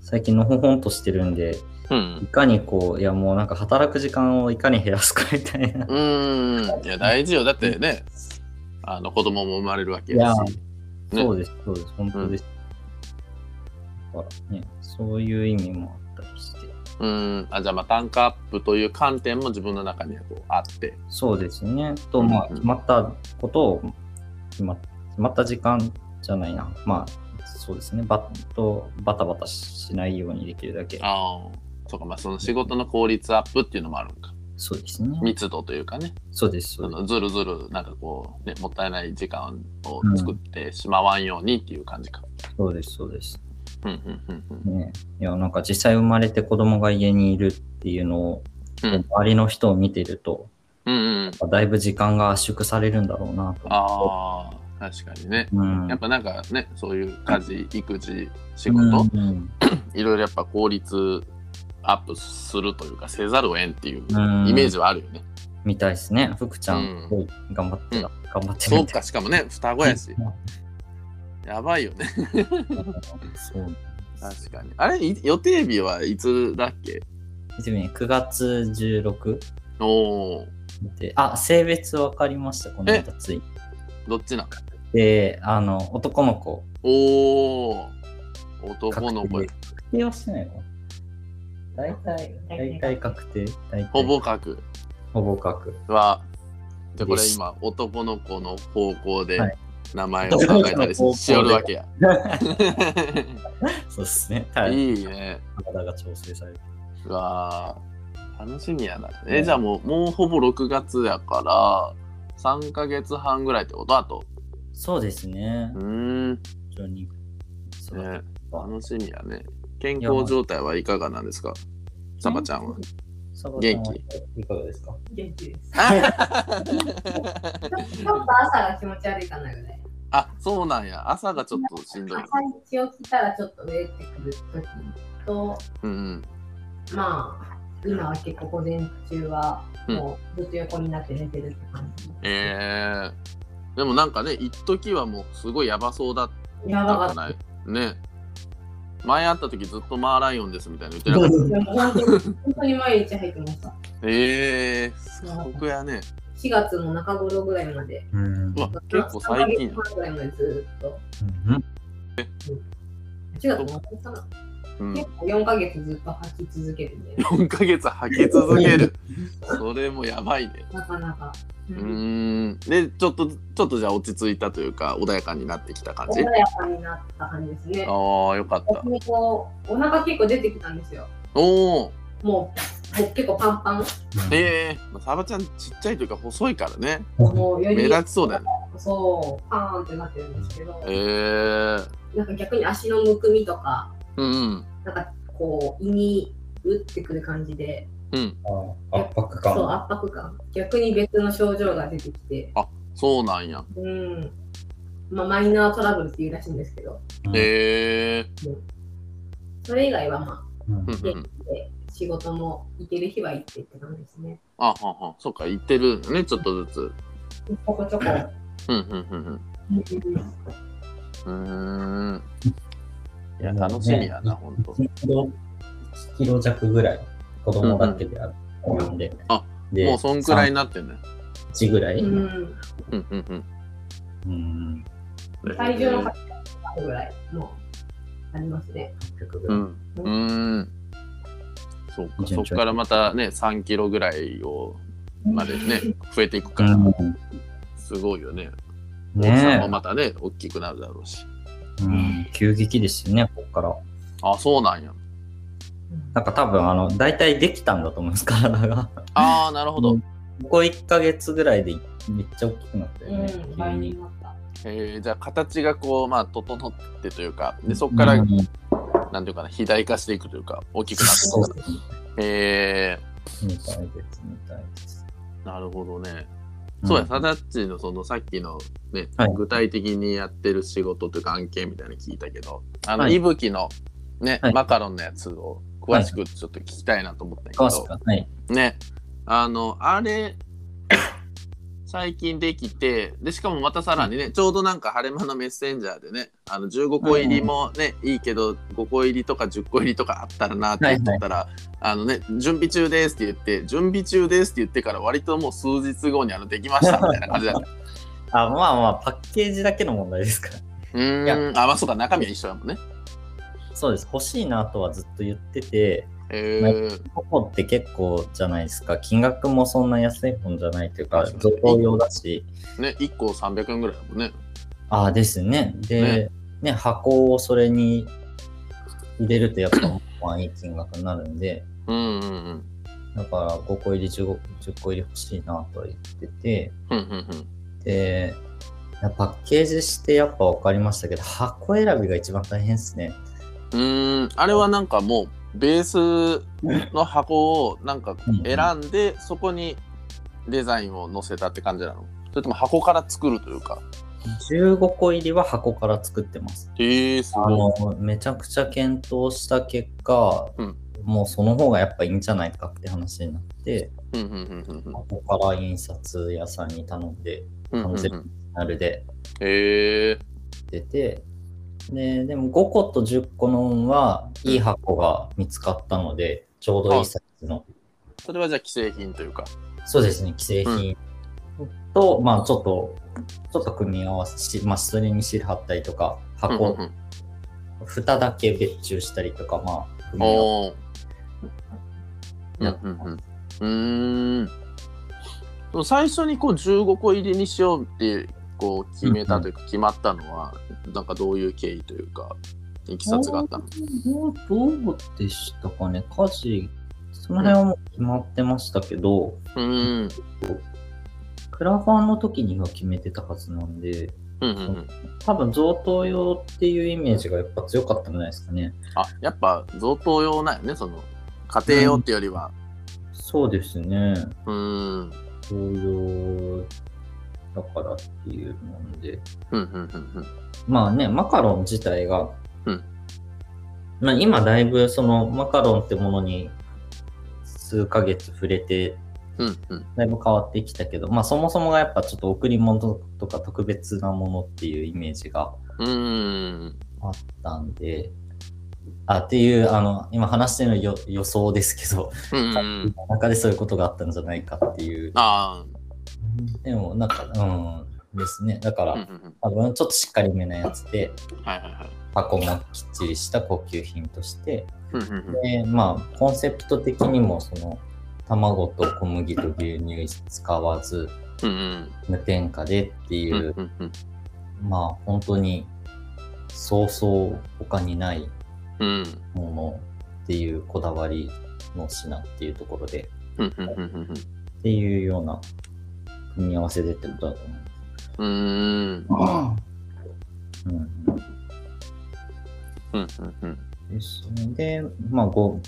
S1: 最近のほほんとしてるんで、
S2: うん
S1: いかにこう、いやもうなんか働く時間をいかに減らすかみたいな。
S2: うーん。いや、大事よ。だってね、[laughs] あの、子供も生まれるわけ
S1: いや
S2: やし。ね
S1: そうです、そうです、本当です。だからね、そういう意味もあったりして。
S2: うん。あ、じゃあ、まあ、単価アップという観点も自分の中にはこうあって。
S1: そうですね。と、まあ、
S2: うん
S1: 決まったことを、決ま決まった時間じゃないな。まあ、そうですね。バッとバタバタしないようにできるだけ。
S2: ああ。そうか、まあ、その仕事の効率アップっていうのもあるんか。
S1: そうですね。
S2: 密度というかね。
S1: そうです、そ
S2: そう
S1: です。
S2: のずるずる、なんかこう、ね、もったいない時間を作ってしまわんようにっていう感じか。
S1: そうです、そうです。
S2: うんうんうんうん。
S1: ね、いや、なんか実際生まれて子供が家にいるっていうのを、
S2: うん
S1: 周りの人を見てると、
S2: うんうん。
S1: だいぶ時間が圧縮されるんだろうなと思
S2: ああ、確かにね。
S1: うん。
S2: やっぱなんかね、そういう家事、育児、仕事、
S1: うんうん
S2: いろいろやっぱ効率アップするというか、せざるを得んっていう
S1: うん
S2: イメージはあるよね。
S1: みたいですね。福ちゃ
S2: うん
S1: 頑張ってた、頑張って
S2: そうか、しかもね、双子やし。[laughs] やばいよね。
S1: そう。
S2: 確かに。あれ、い予定日はいつだっけ？
S1: 一応ね9月16
S2: おお、
S1: で、あ、性別分かりました、この間つい。
S2: どっちなん？
S1: で、あの、男の子。
S2: おお、男の子
S1: 確定はしてないの大体、大体確定。大体
S2: ほぼ書
S1: ほぼ確。
S2: は、じゃあこれ今、男の子の方向で
S1: はい
S2: 名前を考えたりしよるわけや。[laughs]
S1: そうですね。はい。
S2: いいね。
S1: 体が調整される。
S2: うわあ楽しみやな。え、じゃあもう、もうほぼ6月やから、3ヶ月半ぐらいってこと？あと。
S1: そうですね
S2: う。ーん。
S1: 非常に。そう
S2: ね、
S1: だ
S2: 楽しみやね。健康状態はいかがなんですか？サバちゃんは。元
S1: いかがですか？
S3: 元気です。[laughs] ちょっと朝が気持ち悪いかなぐらい。
S2: あ、そうなんや。朝がちょっとしんどい。
S3: 朝一起きたらちょっと上ってくる時と、
S2: うんうん。
S3: まあ、今は結構午前中は
S2: うん
S3: もうずっと横になって寝てるって感じ。
S2: えー、でもなんかね、一時はもうすごいやばそうだっ
S3: やばかった。
S2: たじゃない？ね。前会った時ずっとマーライオンですみたいな言ってなかった？
S3: 本当に毎日入ってました。
S2: えー、すごやね。
S3: 4月の中頃ぐらいまで。
S1: うん
S2: うわ、結構最近
S3: 3ヶ月半ぐらいまでずっと。
S1: うん
S3: 4月もかな。
S2: うん、
S3: 結構4ヶ月ずっと吐き続けるんで、
S2: 4ヶ月吐き続ける。[laughs] それもやばいね。
S3: なかなか。
S2: うーん。で、ちょっと、ちょっとじゃあ落ち着いたというか、穏やかになってきた感じ？
S3: 穏やかになった感じですね。
S2: ああ、よかった
S3: こう、お腹結構出てきたんですよ。
S2: おお。
S3: もう、もう結構パンパン。
S2: ええー、サバちゃんちっちゃいというか細いからね。
S3: もうより
S2: 目立ちそうだよね。
S3: そう、パーンってなってるんですけど、
S2: ええー。
S3: なんか逆に足のむくみとか、
S2: うんうん。
S3: なんかこう、胃に打ってくる感じで、
S2: うん。
S1: あ圧迫
S3: そう、
S1: 感。
S3: 圧迫感。逆に別の症状が出てきて、
S2: そうなんや。
S3: うん。まあ、マイナートラブルっていうらしいんですけど、
S2: ええ
S3: それ以外はまあ、
S2: うん。
S3: 仕事も行ける日は行ってって感じですね。
S2: あはは。そっか、言ってるね、ちょっとずつ。
S3: ちょこちょこ。
S2: うんうんうんうん。うーん。いや、楽しみやな、ほんと。
S1: 1キロ、1キロ弱ぐらい子供だけであるんで。
S2: あ
S1: で
S2: もうそんくらいになってんね。
S1: 1ぐらい。
S3: うん。
S2: うんうんうん
S1: うん。
S3: 体重の8ぐらいもありますね。
S1: 800ぐらい。
S2: うん。うーん。そうか。そこからまたね、3キロぐらいをまでね、増えていくから、
S1: うん
S2: すごいよね。大きさも
S1: ね
S2: またね、大きくなるだろうし。
S1: え、うん。急激ですよね、ここから。
S2: あ、そうなんや。
S1: なんか多分、あの、大体できたんだと思うんです、体が。
S2: ああ、なるほど。
S1: ここ1ヶ月ぐらいでめっちゃ大きくなったよね、
S3: うん、に
S1: に。
S3: なった。
S2: えー、じゃあ形がこう、まあ、整ってというか、でそこから、
S1: うん
S2: なんていうかな、肥大化していくというか、大きくなってい
S1: そう
S2: くから。え
S1: みたいです、みたいです。
S2: ー、なるほどね。そうや、
S1: ん
S2: サダッチのそのさっきのね、
S1: はい。
S2: 具体的にやってる仕事というか案件みたいなの聞いたけど、あの、
S1: はい。
S2: いぶきのね、
S1: はい。
S2: マカロンのやつを詳しくちょっと聞きたいなと思ったけど、
S1: 詳しくははい。
S2: ね、あの、あれ、最近できて、で、しかもまたさらにね、ちょうどなんか晴れ間のメッセンジャーでね、あの、15個入りもね、いいけど、5個入りとか10個入りとかあったらなって言ってたら、あのね、準備中ですって言って、準備中ですって言ってから割ともう数日後にあの、できましたみたいな感じだった。[laughs]
S1: あ、まあまあ、パッケージだけの問題ですから。
S2: うーん、あ、まあそうか、中身は一緒だもんね。
S1: そうです。欲しいなとはずっと言ってて、
S2: えー、
S1: ココって結構じゃないですか。金額もそんな安い本じゃないというか、贈答用だし。
S2: ね、1個300円ぐらいだもんね。
S1: ああ、ですね。で、
S2: ね
S1: ね箱をそれに入れるとやっぱ、まあいい金額になるんで、
S2: うんうんうん。
S1: だから5個入り15、10個入り欲しいなとは言ってて、
S2: うんうんうん。
S1: で、パッケージしてやっぱ分かりましたけど、箱選びが一番大変ですね。
S2: うーん、あれはなんかもうベースの箱をなんか選んで、そこにデザインを載せたって感じなの？それとも箱から作るというか。
S1: 15個入りは箱から作ってます。
S2: えー、す
S1: あ
S2: ごい。
S1: の、めちゃくちゃ検討した結果、
S2: うん
S1: もうその方がやっぱいいんじゃないかって話になって、箱から印刷屋さんに頼んで、完全なるで
S2: えー、
S1: 出て、で、でも5個と10個の運はいい箱が見つかったので、ちょうどいいサイズの。
S2: それはじゃあ既製品というか。
S1: そうですね、既製品。と、まあちょっと、ちょっと組み合わせし、まあそれにシール貼ったりとか、箱、
S2: うんうん
S1: 蓋だけ別注したりとか、まあ、
S2: うん、
S1: 組み合わ
S2: おー。うん
S1: や
S2: うん。うん。最初にこう15個入りにしようってこう決めたというか決まったのは、なんかどういう経緯というか、いきさつがあったの？
S1: どうどうでしたかね？家事、その辺はもう決まってましたけど、
S2: うーん。
S1: クラファンの時には決めてたはずなんで、
S2: うんうんうん。
S1: 多分贈答用っていうイメージがやっぱ強かったんじゃないですかね。
S2: あ、やっぱ贈答用なんよね、その、家庭用ってよりは。
S1: そうですね。
S2: うーん。
S1: 贈用だからっていうので。
S2: うんうんうん
S1: まあね、マカロン自体が、
S2: うん
S1: まあ今だいぶそのマカロンってものに数ヶ月触れて、
S2: うん。うんうん。
S1: だいぶ変わってきたけど、まあそもそもがやっぱちょっと贈り物とか特別なものっていうイメージが。あったんで、あ、っていう、あの、今話してるのよ予想ですけど、
S2: うんうんうん。[laughs]
S1: 中でそういうことがあったんじゃないかっていう。
S2: あ
S1: でも、なんか、うん、ですね。だか
S2: あ。
S1: ら、
S2: うんうんうん。
S1: 多分ちょっとしっかりめなやつで、
S2: はいはいはい。
S1: 箱もきっちりした高級品として、
S2: うんうんうん。
S1: で、まあ、コンセプト的にも、その、卵と小麦と牛乳使わず、
S2: うんうん。
S1: 無添加でってい
S2: うん
S1: う、
S2: うんうん。
S1: まあ、本当に、そうそう他にない
S2: うん
S1: ものっていうこだわりの品っていうところで、
S2: うんうんうんうん
S1: っていうような組み合わせでってことだと思
S2: うん。うーん。
S1: う。うん。
S2: うんうんうん。
S1: で。で、まあ、5、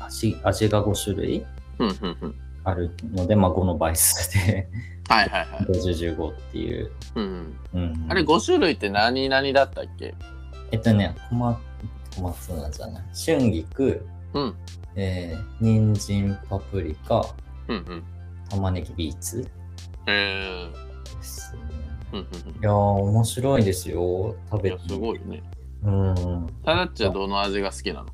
S1: 味味が5種類
S2: うんうんうん。
S1: あるので、まあ、5の倍数で
S2: はいはいはい。
S1: 50、15っていう。
S2: うん。
S1: うん、
S2: あれ5種類って何々だったっけ？
S1: えっとね、小松小松菜じゃない。春菊、
S2: うん。
S1: えー、人参、パプリカ、
S2: うんうん。
S1: 玉ねぎ、ビーツ
S2: え
S1: いやー、面白いですよ。食べ
S2: や、すごいね。
S1: うん。
S2: タダッチはどの味が好きな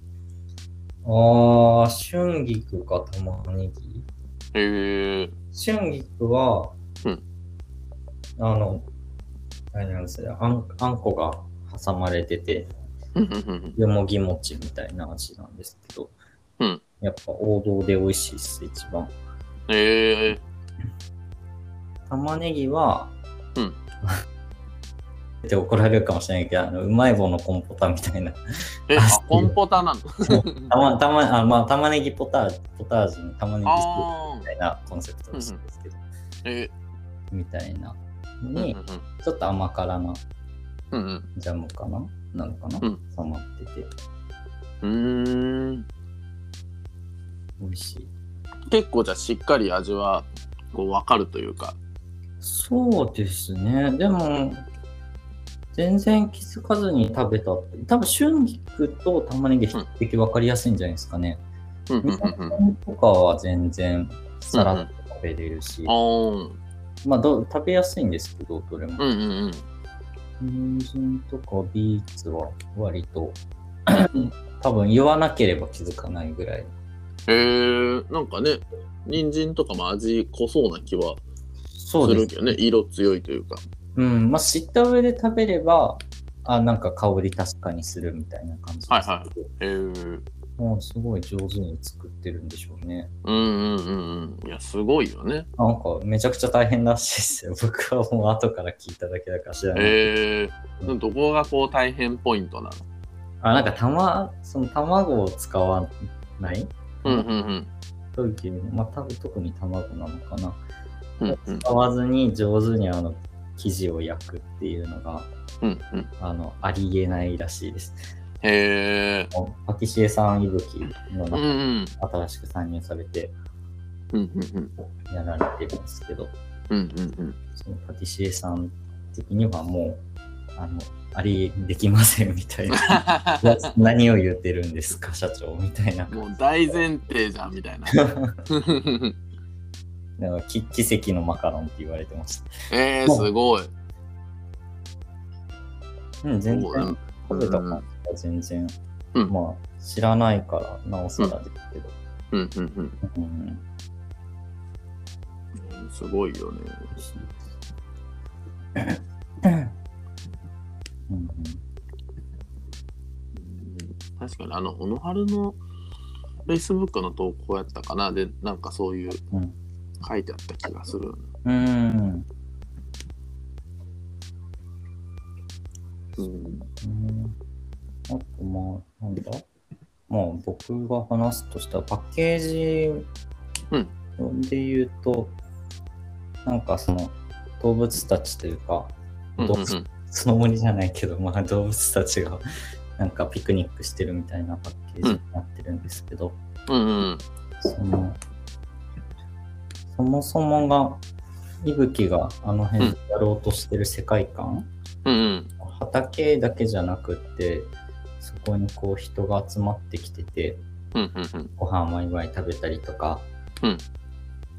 S2: の？
S1: あー、春菊か玉ねぎ。
S2: へえ。
S1: 春菊は、
S2: うん
S1: あの、あれなんですよあん、あんこが挟まれてて、よもぎ餅みたいな味なんですけど、
S2: うん
S1: やっぱ王道で美味しいです、一番。
S2: ええ
S1: 玉ねぎは、
S2: うん。[laughs]
S1: って怒られるかもしれないけど、あのうまい棒のコンポタみたいな。
S2: え、あ、コンポタなの？
S1: たま、たま、あまあ、玉ねぎポタージュ、ポタージュに玉ねぎスみたいなコンセプトですけど、
S2: ーえ。
S1: みたいな。の
S2: うんうん。
S1: に、ちょっと甘辛な
S2: うんうん。
S1: ジャムかな？なのかな、
S2: うん。
S1: 挟まってて、
S2: うーん。
S1: 美味しい。
S2: 結構じゃあしっかり味はこう分かるというか
S1: そうですね。でも、全然気づかずに食べたって。多分、春菊と玉ねぎ比較的分かりやすいんじゃないですかね。
S2: うん
S1: とかは全然さらっと食べれるし、
S2: あー
S1: まあど、食べやすいんですけど、どれも。
S2: うんうんうん
S1: 人参とかビーツは割と [clears throat] 多分言わなければ気づかないぐらい。
S2: へえなんかね人参とかも味濃そうな気は
S1: そ
S2: するけどね。色強いというか。
S1: うん。まあ知った上で食べれば、あ、なんか香り確かにするみたいな感じです
S2: はいはへえ
S1: もうすごい上手に作ってるんでしょうね。
S2: うんうんうんうん。いやすごいよね。
S1: なんかめちゃくちゃ大変らしいですよ。[laughs] 僕はもう後から聞いただけだから知らない。
S2: へえどこがこう大変ポイントなの？
S1: あ、なんかたま、その卵を使わない？
S2: うんうんうん。
S1: 時に、まあ多分特に卵なのかな。使わずに上手にあの生地を焼くっていうのが、
S2: うんうん。
S1: あの、ありえないらしいです。
S2: へえ
S1: パティシエさんいぶきの中
S2: ん
S1: 新しく参入されて
S2: うんうん
S1: やられてるんですけど、
S2: うんうんうん。
S1: そのパティシエさん的にはもう、あの、ありできませんみたいな。[laughs] 何を言ってるんですか、社長みたいな。
S2: もう大前提じゃんみたいな [laughs]
S1: なんかき奇跡のマカロンって言われてました。
S2: えー、すごい。
S1: うん、全然。食べた感じは全然、
S2: うん。
S1: まあ知らないからなおさらですけど。
S2: うんうんうん
S1: うん。
S2: すごいよね。
S1: うん。うん
S2: 確かにあの小野春の Facebook の投稿やったかな。でなんかそういう
S1: うん
S2: 書いてあった気がする。
S1: うん。
S2: うん。
S1: うんあと、まあ、なんだ？まあ、僕が話すとしたら、パッケージで言うと、なんかその、動物たちというか、
S2: うん。
S1: 動物その森じゃないけど、まあ、動物たちが、なんかピクニックしてるみたいなパッケージになってるんですけど、
S2: うんうん。
S1: その、そもそもが、いぶきがあの辺でやろうとしてる世界観、
S2: うんうん。
S1: 畑だけじゃなくって、そこにこう人が集まってきてて、
S2: うんうんうん。
S1: ご飯ワイワイ食べたりとか、
S2: うん。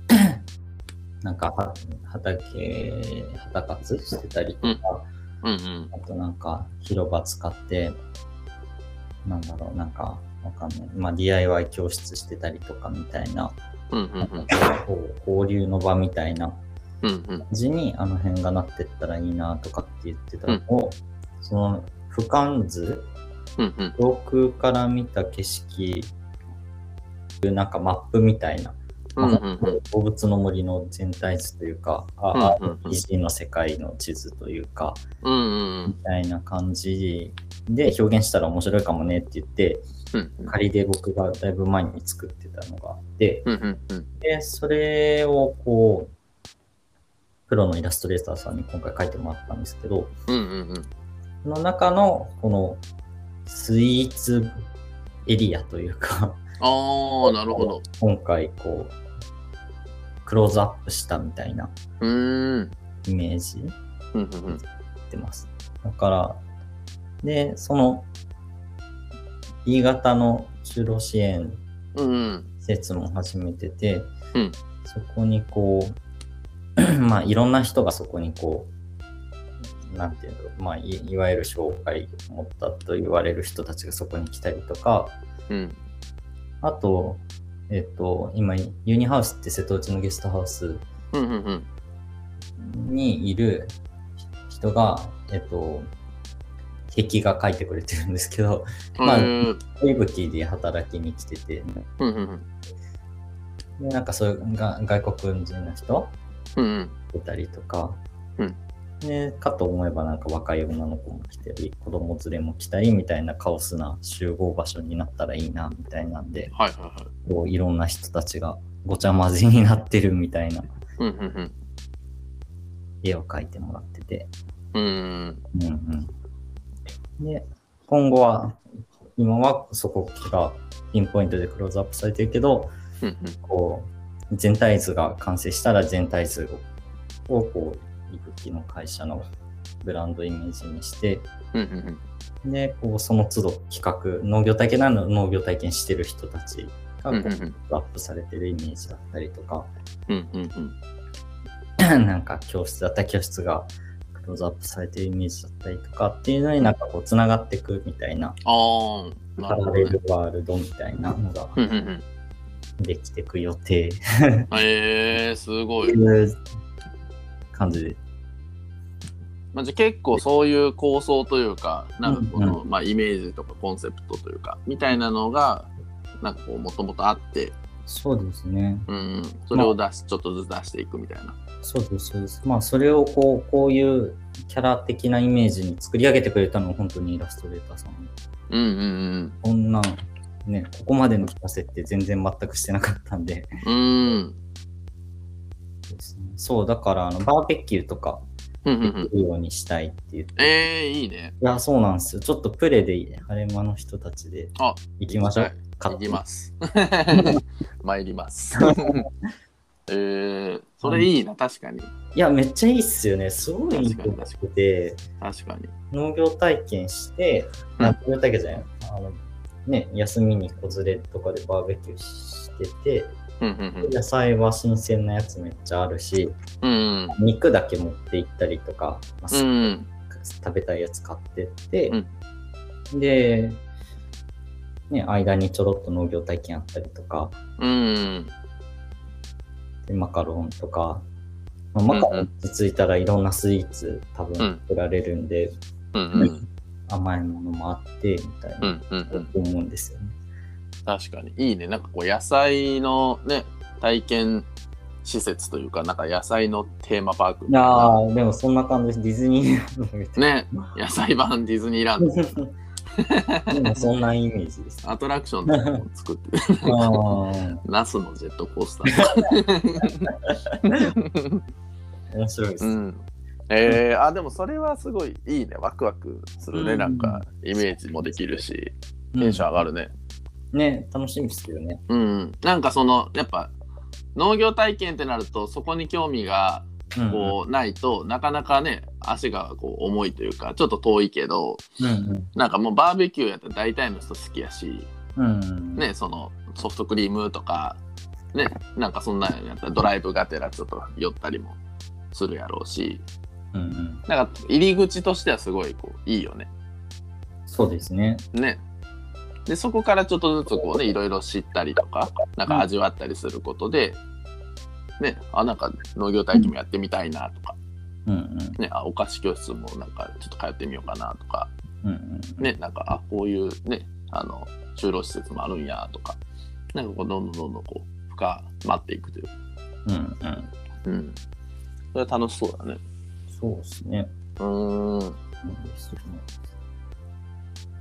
S2: [coughs]
S1: なんかは畑、畑活してたりとか、
S2: うん。うん
S1: あとなんか広場使って、なんだろう、なんかわかんない。まあ DIY 教室してたりとかみたいな、
S2: うんうんうん
S1: こう交流の場みたいな感じにあの辺がなってったらいいなとかって言ってたのを、その俯瞰図、上空から見た景色、なんかマップみたいな、
S2: うんうんうん。
S1: 動物の森の全体図というか、
S2: うんうん
S1: あ
S2: うん。
S1: RPG の世界の地図というか、
S2: うんうん
S1: みたいな感じで表現したら面白いかもねって言って、
S2: うん。
S1: 仮で僕がだいぶ前に作ってたのがあって、
S2: うんうんうん。
S1: で、それをこう、プロのイラストレーターさんに今回書いてもらったんですけど、
S2: うんうんうん。
S1: その中のこのスイーツエリアというか、
S2: ああなるほど。
S1: 今回こう、クローズアップしたみたいなイメージてます。だから、で、その、新潟の就労支援
S2: うんうん。
S1: 施設も始めてて、
S2: うん。
S1: そこにこう、[clears throat] まあいろんな人がそこにこう、なんていうの、まあいいわゆる障害を持ったと言われる人たちがそこに来たりとか、
S2: うん
S1: あと、えっと、今、ユニハウスって瀬戸内のゲストハウスにいる人が、えっと、壁が書いてくれてるんですけど、まあ、
S2: うん
S1: イブキで働きに来てて、でなんかそういうが外国人の人
S2: うんうん。
S1: いたりとか、
S2: うん
S1: でかと思えばなんか若い女の子も来たり子供連れも来たりみたいなカオスな集合場所になったらいいなみたいなんで
S2: はいはいはい。
S1: こういろんな人たちがごちゃ混ぜになってるみたいな。絵を描いてもらってて、
S2: うん。うん。
S1: で今後は今はそこがピンポイントでクローズアップされてるけど
S2: うんうん。
S1: こう全体図が完成したら全体図ををこういくきの会社のブランドイメージにして
S2: うんうんうん。
S1: でこうその都度企画農業体験なの農業体験してる人たちがこう
S2: うんうん。うん
S1: アップされてるイメージだったりとか、
S2: うんうんうん。[clears throat]
S1: なんか教室だったら教室がクローズアップされてるイメージだったりとかっていうのになんかこうつながっていくみたいな。
S2: ああ、な
S1: パ
S2: るほどね
S1: ラレル。ワールドみたいなのが
S2: うんうんうん。
S1: できていく予定。[laughs]
S2: えー、すごい。
S1: 感じで。
S2: まあ、じゃあ結構そういう構想というか、なんかこの、
S1: う
S2: まあ、イメージとかコンセプトというか、みたいなのが、なんかこう、もともとあって、
S1: そうですね。
S2: うん、それを出し、ちょっとずつ出していくみたいな。
S1: そうです、そうです。まあ、それをこう、こういうキャラ的なイメージに作り上げてくれたのは本当にイラストレーターさん。
S2: うんうん
S1: こんなん、ね、ここまでの聞かせって全然全くしてなかったんで。
S2: うん。
S1: そう、だから、あの、バーベキューとか
S2: うんうんうん
S1: できるようにしたいって言って。
S2: えー、いいね。
S1: いや、そうなんですよ。ちょっとプレで、晴れ間の人たちで
S2: あ、
S1: 行きましょう。
S2: 行きます。[laughs] 参ります。[laughs] えー、それいいな、確かに。
S1: いや、めっちゃいいっすよね。すごいいいと思ってて、
S2: 確かに。
S1: 農業体験して、
S2: うん
S1: あ農業体験じゃないあの、ね、休みに子連れとかでバーベキューしてて、
S2: うんうん
S1: 野菜は新鮮なやつめっちゃあるし、
S2: うん。うん
S1: 肉だけ持って行ったりとか、まあ
S2: うん。
S1: 食べたいやつ買ってって、で、ね、間にちょろっと農業体験あったりとか、
S2: うん。
S1: でマカロンとか、まあマカロン落ち着いたらいろんなスイーツ多分
S2: うん
S1: 作られるんで、
S2: うんうん。
S1: 甘いものもあってみたいな、
S2: うんうんうん。
S1: 思うんですよね。
S2: 確かに。いいね。なんかこう、野菜のね、体験施設というか、なんか野菜のテーマパークみ
S1: いや
S2: たいな。
S1: ー、でもそんな感じです。ディズニーランドみたい
S2: ね、野菜版ディズニーランド。
S1: な。[laughs] でもそんなイメージです。
S2: アトラクションとかも作ってる。ナスのジェットコースター。
S1: 面白いです。
S2: うん。えー、あ、でもそれはすごいいいね。ワクワクするね。
S1: うん
S2: なんか、イメージもできるし、
S1: うん
S2: テンション上がるね。
S1: ね、楽しみですけどね。
S2: うん。なんかその、やっぱ、農業体験ってなると、そこに興味が
S1: うん
S2: こうないと、なかなかね、足がこう重いというか、ちょっと遠いけど、
S1: うん
S2: なんかもうバーベキューやったら大体の人好きやし、
S1: うんうん
S2: ね、そのソフトクリームとか、ね、なんかそんなんやったらドライブがてらちょっと寄ったりもするやろうし、
S1: うんうん
S2: なんか入り口としてはすごいこういいよね。
S1: そうですね。
S2: ね。で、そこからちょっとずつこうね、いろいろ知ったりとか、なんか味わったりすることで、ね、あ、なんか農業体験もやってみたいなとか、
S1: うんうん
S2: ね、あ、お菓子教室もなんかちょっと通ってみようかなとか、
S1: うんうん
S2: ね、なんか、あ、こういうね、あの、就労施設もあるんやとか、なんかこう、どんどんどんどんこう、深まっていくという。
S1: うんうん
S2: うん。それは楽しそうだね。
S1: そうですね。
S2: うーん。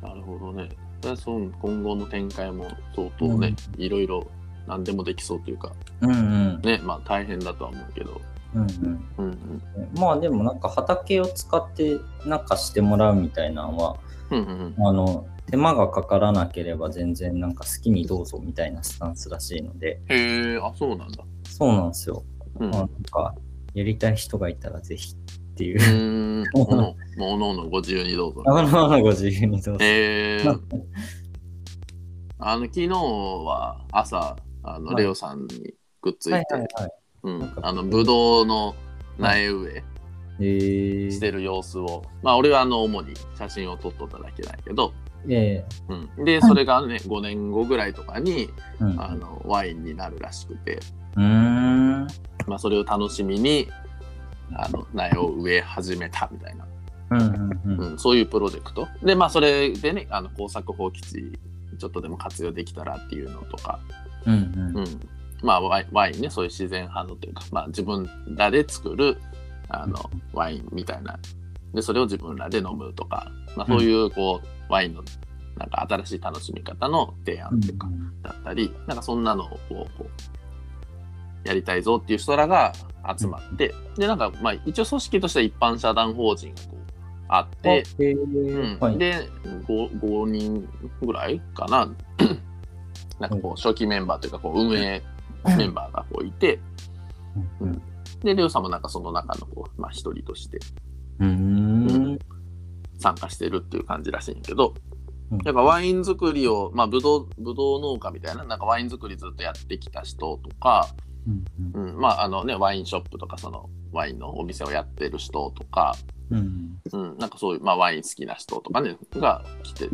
S2: なるほどね。それはそう今後の展開も相当ね、いろいろ何でもできそうというか、
S1: うんうん
S2: ね、まあ大変だとは思うけど。
S1: うんうん
S2: うんうん。
S1: まあでもなんか畑を使ってなんかしてもらうみたいなのは、
S2: うんうんうん。
S1: あの、手間がかからなければ全然なんか好きにどうぞみたいなスタンスらしいので、
S2: へえ、あ、そうなんだ。
S1: そうなんですよ。
S2: うん。
S1: まあなんか、やりたい人がいたらぜひっていうう。
S2: もうおのおのご自由にどうぞ。
S1: あのご自由にどうぞ。
S2: へえ。あの、昨日は朝、あの、
S1: はい
S2: レオさんにくっついて。うん。あの、ぶどうの苗植え
S1: えー、
S2: してる様子を、まあ、俺はあの、主に写真を撮っとっただけだけど、
S1: え
S2: うん。で、それがね、5年後ぐらいとかに、
S1: ー、うん。
S2: あの、ワインになるらしくて、
S1: うーん。
S2: まあ、それを楽しみに、あの苗を植え始めたみたいな、
S1: うんうんうん。
S2: うん、そういうプロジェクトでまあそれでねあの耕作放棄地ちょっとでも活用できたらっていうのとか、
S1: うん
S2: うん。まあワインねそういう自然派のというか、まあ、自分らで作るあのワインみたいな。でそれを自分らで飲むとか、まあ、そういうこう、ワインのなんか新しい楽しみ方の提案っていうか、だったりなんかそんなのをこうやりたいぞっていう人らが集まって、でなんかまあ一応組織としては一般社団法人がこうあって、
S1: で、
S2: うん。
S1: はい、
S2: で 5, 5人ぐらいかな。[clears throat] なんかこう初期メンバーというかこう運営メンバーがこういて。
S1: うん。
S2: でレオさんもなんかその中のこう、まあ、一人として
S1: うん。
S2: 参加してるっていう感じらしいんやけど
S1: うん。
S2: なんかワイン作りをまあぶどうぶどう農家みたいななんかワイン作りずっとやってきた人とか、
S1: うん
S2: うん、まああのねワインショップとかそのワインのお店をやってる人とか、
S1: うん。
S2: うん、なんかそういう、まあ、ワイン好きな人とかねが来て、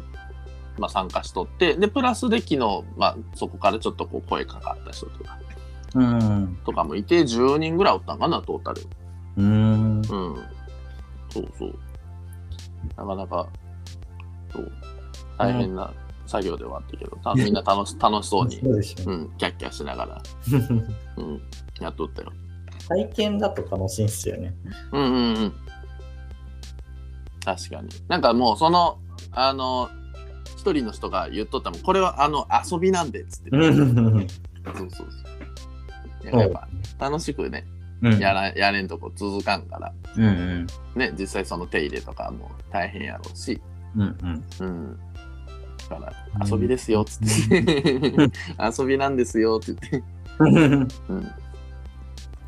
S2: まあ、参加しとってでプラスで昨日、まあ、そこからちょっとこう声かかった人とか
S1: うん。
S2: とかもいて10人ぐらいおったんかなトータル。
S1: うん。
S2: うん、そうそう。なかなかそう。大変な作業ではあったけど、た [laughs] みんな楽し楽しそうに、
S1: そうでしょ
S2: う。ん、キャッキャしながら、[laughs] うん、やっとったよ。
S1: 体験だと楽しいんすよね。
S2: うんうんうん。確かに。なんかもうその、あの、一人の人が言っとったもん、これはあの遊びなんでっつって。
S1: うん
S2: そうそうそう。やっぱ楽しくね、
S1: うん
S2: やらやれんとこ続かんから、
S1: うんうん
S2: ね、実際その手入れとかも大変やろうし、
S1: うんうん
S2: うん。ら、遊びですよっつって。[laughs] 遊びなんですよって言って。うん。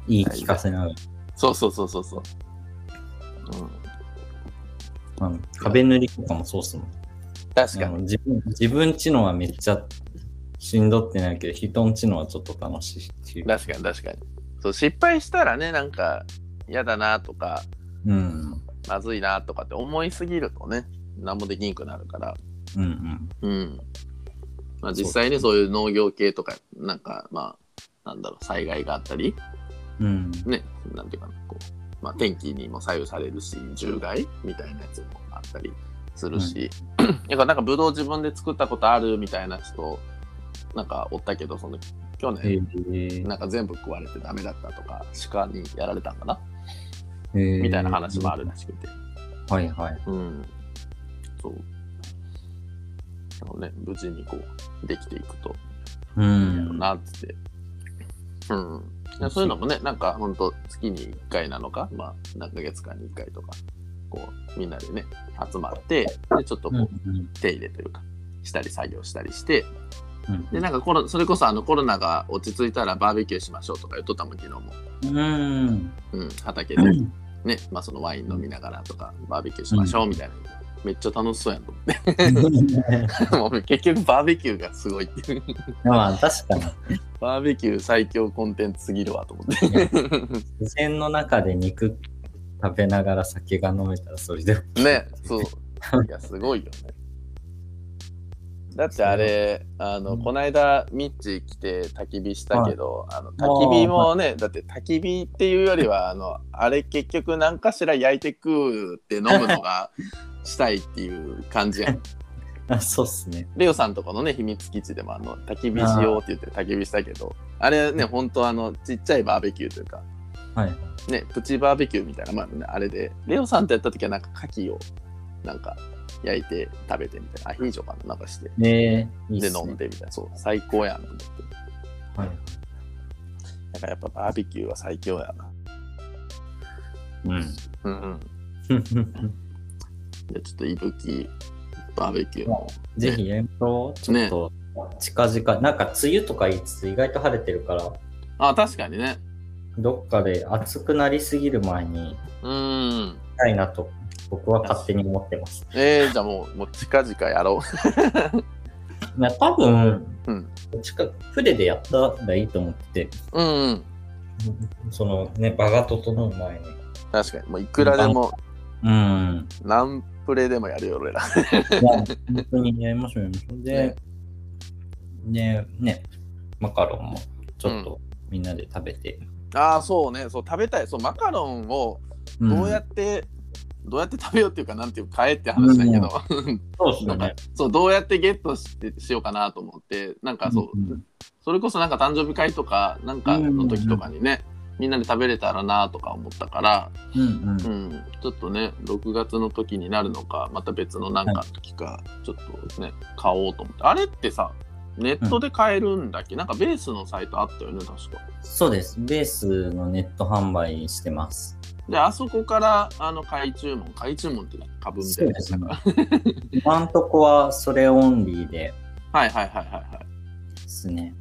S1: いい聞かせな。
S2: そうそうそうそうそう。うん。
S1: うん壁塗りとかもそうっすもん。
S2: 確かに。
S1: 自分自分ちのはめっちゃしんどってないけど、人んちのはちょっと楽しい。
S2: 確かに確かに。そう失敗したらねなんか嫌だなとか
S1: うん。
S2: まずいなとかって思いすぎるとね何もできんくなるから
S1: うんうん。
S2: うん。まあ実際ねそういう農業系とかなんかまあなんだろう災害があったり
S1: うん。
S2: ねなんていうかなこう、まあ、天気にも左右されるし獣害みたいなやつもあったりするし、だからなんかブドウ自分で作ったことあるみたいな人なんかおったけどその去
S1: へ
S2: 年
S1: え
S2: なんか全部食われてダメだったとか鹿にやられたんかな？
S1: へえ
S2: みたいな話もあるらしくて。
S1: はいはい。
S2: うん。そう。でもね、無事にこう、できていくと
S1: う
S2: いいやろ
S1: ん。
S2: な、っつって。うん。そういうのもね、なんか本当月に1回なのか、まあ、何ヶ月間に1回とか、こう、みんなでね、集まって、で、ちょっと
S1: うん
S2: こう、手入れというか、したり作業したりして、
S1: うん
S2: で、なんかコロ、それこそあのコロナが落ち着いたらバーベキューしましょうとか言っとったもん、昨日も。
S1: うん。
S2: うん、畑で。ね、まあそのワイン飲みながらとか、バーベキューしましょうみたいな。めっちゃ楽しそうやんと思って。[laughs] もう結局バーベキューがすごいっていう。
S1: まあ確かに。
S2: バーベキュー最強コンテンツすぎるわと思って。
S1: 自然の中で肉食べながら酒が飲めたらそれで。
S2: ね、そう。いや、すごいよね。だってあれ、あの、
S1: うん
S2: こないだミッチ来て焚き火したけど、あの焚き火もね、だって焚き火っていうよりは、あの、あれ結局何かしら焼いて食うって飲むのがしたいっていう感じやん。
S1: あ [laughs] そうっすね。
S2: レオさんとこのね、秘密基地でもあの、焚き火しようって言って焚き火したけど、あれね、本当あの、ちっちゃいバーベキューというか、
S1: はい。
S2: ね、プチバーベキューみたいな、まあね、あれで、レオさんとやった時はなんか牡蠣を、なんか、焼いて食べてみたいな、アヒージョかななんかして、
S1: ねえ、いい
S2: で
S1: ね。
S2: 飲んでみたいな、そう、最高やんと思って。
S1: はい。
S2: だからやっぱバーベキューは最強やな。
S1: うん。
S2: うんうん。[laughs] で、ちょっといぶきバーベキューも。
S1: ぜひやりましょう。ちょっと、近々、なんか梅雨とか言いつつ意外と晴れてるから、
S2: あ、確かにね。
S1: どっかで暑くなりすぎる前に
S2: うーん。
S1: たいなと、僕は勝手に思ってます。
S2: えー、じゃあもう、もう近々やろ [laughs]
S1: まあ多分、
S2: うん
S1: 近く船でやったらいいと思ってて、
S2: う。うんうん。
S1: そのね、場が整う前に。
S2: 確かに。もういくらでも、
S1: うん。
S2: 何プレでもやるよ、俺ら。
S1: 本当にやりましょう、やりましょう。で、で、ね、マカロンもちょっとみんなで食べて、
S2: ああそうねそう食べたいそうマカロンをどうやって、どうやって食べようっていうかなんていうか買えって話だけど、
S1: そうです
S2: なんか
S1: よね。
S2: そうどうやってゲットしてしようかなと思ってなんかそう、
S1: うんうん。
S2: それこそなんか誕生日会とかなんかの時とかにね、みんなで食べれたらなとか思ったから、
S1: うんうん。
S2: うん、ちょっとね6月の時になるのかまた別のなんかの時かちょっとね買おうと思って。あれってさネットで買えるんだっけ、なんかベースのサイトあったよね確か。
S1: そうです。ベースのネット販売してます。
S2: であそこからあの買い注文買い注文って株みたいな。やつだから
S1: 今んとこはそれオンリーで。
S2: はいはいはいはいはい。
S1: ですね。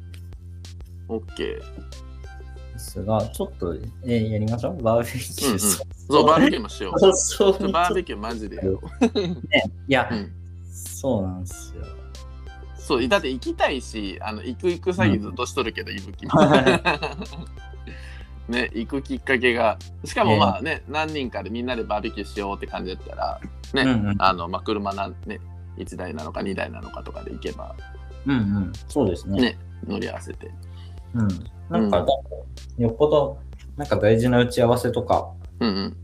S2: OK
S1: ですが、ちょっと、えーやりましょう？バーベキュー。
S2: うんうん。そうバーベキューもしよう。[laughs]
S1: そう。
S2: バーベキューマジでやろう
S1: いや、
S2: うん。
S1: そうなんですよ。
S2: そうだって行きたいしあの行く行く詐欺ずっとしとるけど、いぶき [laughs] ね行くきっかけがしかもまあね、何人かでみんなでバーベキューしようって感じだったらね、
S1: うんうん
S2: あのまあ車なんね1台なのか2台なのかとかで行けば
S1: うんうん。そうですね。
S2: ね乗り合わせて
S1: うん。なんか、よっぽど、なんか大事な打ち合わせとか
S2: うんうん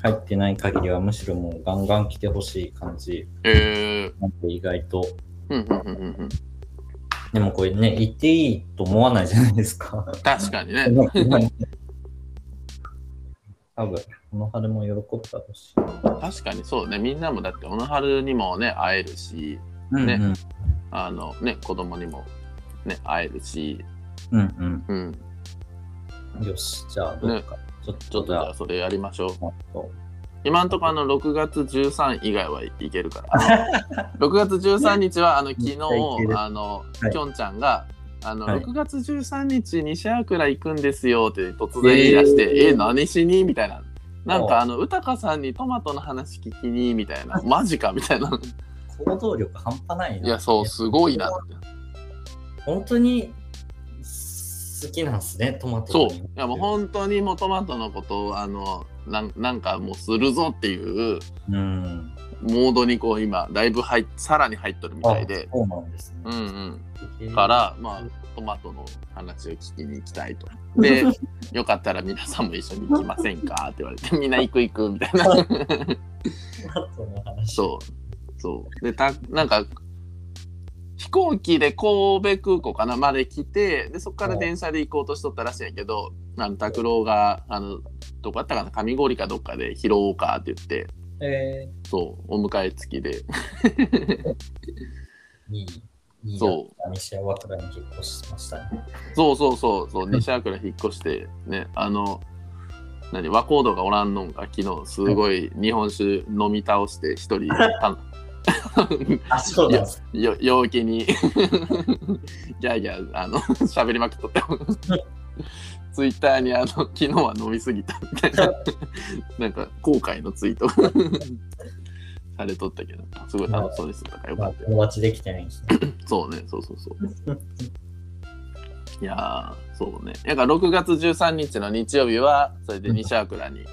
S1: 入ってない限りは、むしろもうガンガン来てほしい感じ。
S2: えー、
S1: なんか意外と。
S2: うんうんうんうんうん
S1: でもこれね、言っていいと思わないじゃないですか。
S2: 確かにね [laughs] [laughs]
S1: 多分、この春も喜ぶだろうし。
S2: 確かにそうね。みんなもだって小野春にもね会えるしね
S1: うん。
S2: あのね子供にもね会えるし。
S1: うん。うん。
S2: うん。
S1: うん。よし、じゃあ、どっか、ちょっ
S2: ちょっとじ
S1: ゃあ、
S2: それやりましょう。今んとこあの6月13以外はいけるから。[laughs] あの6月13日はあの昨日あの
S1: はい。
S2: きょんちゃんがあの、
S1: はい。
S2: 6月13日西桜行くんですよって突然言い出して、え
S1: えー。
S2: ー何しに？みたいな。なん
S1: お
S2: かあの豊さんにトマトの話聞きにみたいな。[laughs] マジか？みたいな。
S1: 行動力半端ないな。
S2: いやそうすごいなって。
S1: 本当に好きなんですね、トマト。が
S2: そう。いやもう本当にもうトマトのことをあのなんなんかもうするぞっていう
S1: うん。
S2: モードにこう今だいぶ入っさらに入っとるみたいで
S1: あそうなんですね。
S2: うんうんからまあトマトの話を聞きに行きたいと。で [laughs] よかったら皆さんも一緒に行きませんかって言われてみんな行く行くみたいな。[laughs] そうそうでたなんか飛行機で神戸空港かなまで来てでそこから電車で行こうとしとったらしいんやけどあの拓郎があのどこやったかな？上郡かどっかで拾おうかって言って
S1: え
S2: そうお迎え付きで。
S1: ー、[laughs] いい。いい
S2: そう。
S1: 西山倉に引っ越しましたね。
S2: そうそうそうそう西桜引っ越してねあの何？和コードがおらんのんが昨日すごい日本酒飲み倒して一人た [laughs]
S1: あ、そうなんです。
S2: よ陽気に。ギャーギャーあの [laughs] 喋りまくっとったよ [laughs] ツイッターにあの昨日は飲みすぎたみたいな。[laughs] なんか後悔のツイート。されとったけど。すごい楽しそうです。だからよ
S1: まあ、
S2: かった。よ
S1: 友達できてないんですね。
S2: そうねそうそうそう。いやーそうね。だから6月13日の日曜日はそれで西桜に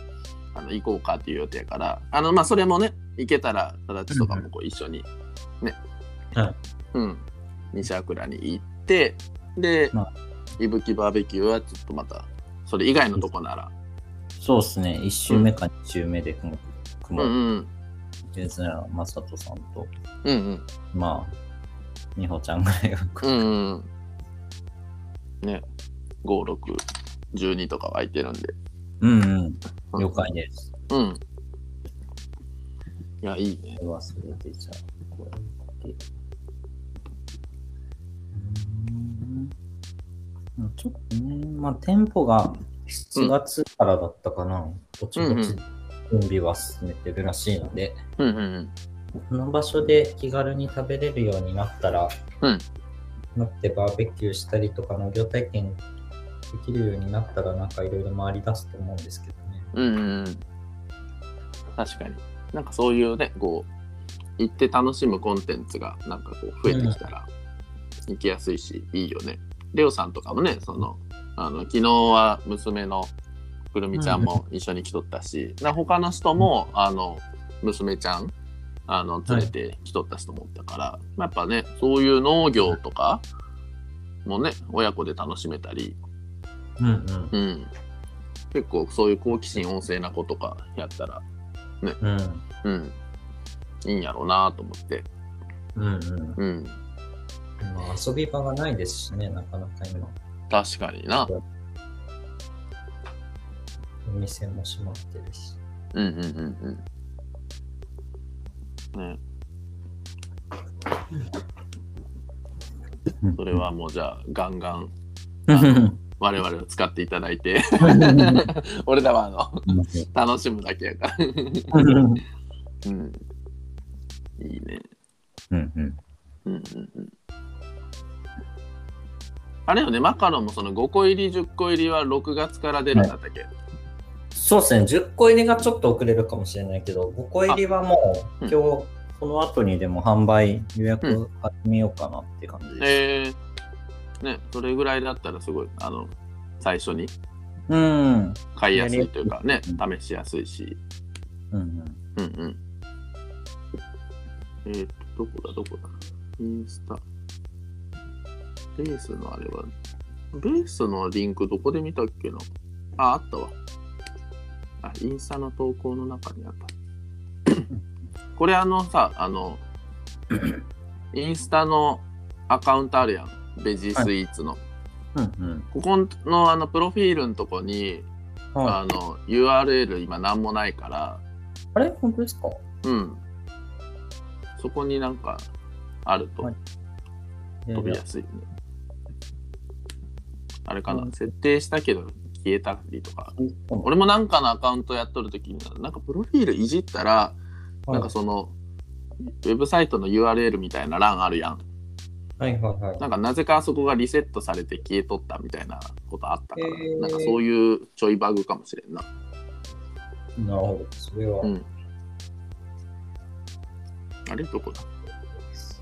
S2: あの行こうかっていう予定やから。あのまあそれもね行けたらたちとかもこう一緒にね、
S1: はい
S2: うん。西桜に行ってで、
S1: まあ。
S2: いぶきバーベキューはちょっとまたそれ以外のとこなら。
S1: そうですね。1週目か2週目で組む。組む。
S2: うんうん。
S1: デズナー、まさとさんと、
S2: うんうん。
S1: まあ、みほちゃんぐらいが
S2: うんうんね。5612とかは空いてるんで
S1: うんうん。了解です。
S2: うんいやいいね
S1: これはそれでじゃあ、こうやって。うーんちょっとね、まあ、店舗が7月からだったかな。ぼちぼち準備は進めてるらしいので、
S2: うんうんうん
S1: この場所で気軽に食べれるようになったら、
S2: うん
S1: なってバーベキューしたりとか農業体験できるようになったら、なんかいろいろ回り出すと思うんですけどね。
S2: うんうん。うん確かに。なんかそういうねこう行って楽しむコンテンツがなんかこう増えてきたら行きやすいし、いいよね。レオさんとかもねそのあの昨日は娘のくるみちゃんも一緒に来とったし、な他の人もあの娘ちゃんあの連れて来とった人もおったから、まあやっぱねそういう農業とかもね親子で楽しめたり、
S1: うんうん。
S2: うん、結構そういう好奇心旺盛な子とかやったら
S1: うん。
S2: うんいいんやろうなと思って
S1: うんうん。
S2: うん
S1: まあ、遊び場がないですしね、なかなか今。
S2: 確かにな
S1: お店も閉まってるし。
S2: うんうんうんうんね
S1: うん
S2: それはもうじゃあガンガン [laughs] 我々を使っていただいて。[laughs] 俺らはあの楽しむだけやから。うん。いいね。
S1: うんうん。
S2: うんうんうん。あれよねマカロンもその5個入り10個入りは6月から出るんだったっけ、
S1: そうですね、10個入りがちょっと遅れるかもしれないけど、5個入りはもう、
S2: うん。
S1: 今日、この後にでも販売予約始めようかなって感じです。
S2: えー、ねそれぐらいだったらすごいあの最初に
S1: うん。
S2: 買いやすいというかね
S1: うん
S2: 試しやすいし。
S1: うん
S2: うん。うんえー、とどこだどこだ。インスタ。ベースのあれはベースのリンクどこで見たっけな。ああったわ。あインスタの投稿の中にあった。[laughs] これあのさあのインスタのアカウントあるやんベジスイーツの、
S1: うん。うん。
S2: ここのあのプロフィールのとこに、
S1: うん。はい。
S2: あの URL 今なんもないから。
S1: あれ？本当ですか？
S2: うん。そこになんかあると。
S1: はい。
S2: 飛びやすいね、あれかな、
S1: うん。
S2: 設定したけど消えたりとか。
S1: うん。
S2: 俺もなんかのアカウントやっとるときになんかプロフィールいじったら、なんかそのウェブサイトの URL みたいな欄あるやん
S1: はいはいはい。
S2: なんかなぜかあそこがリセットされて消えとったみたいなことあったから、
S1: へー
S2: なんかそういうちょいバグかもしれんな。
S1: なるほど。それは。
S2: うん。あれどこだ？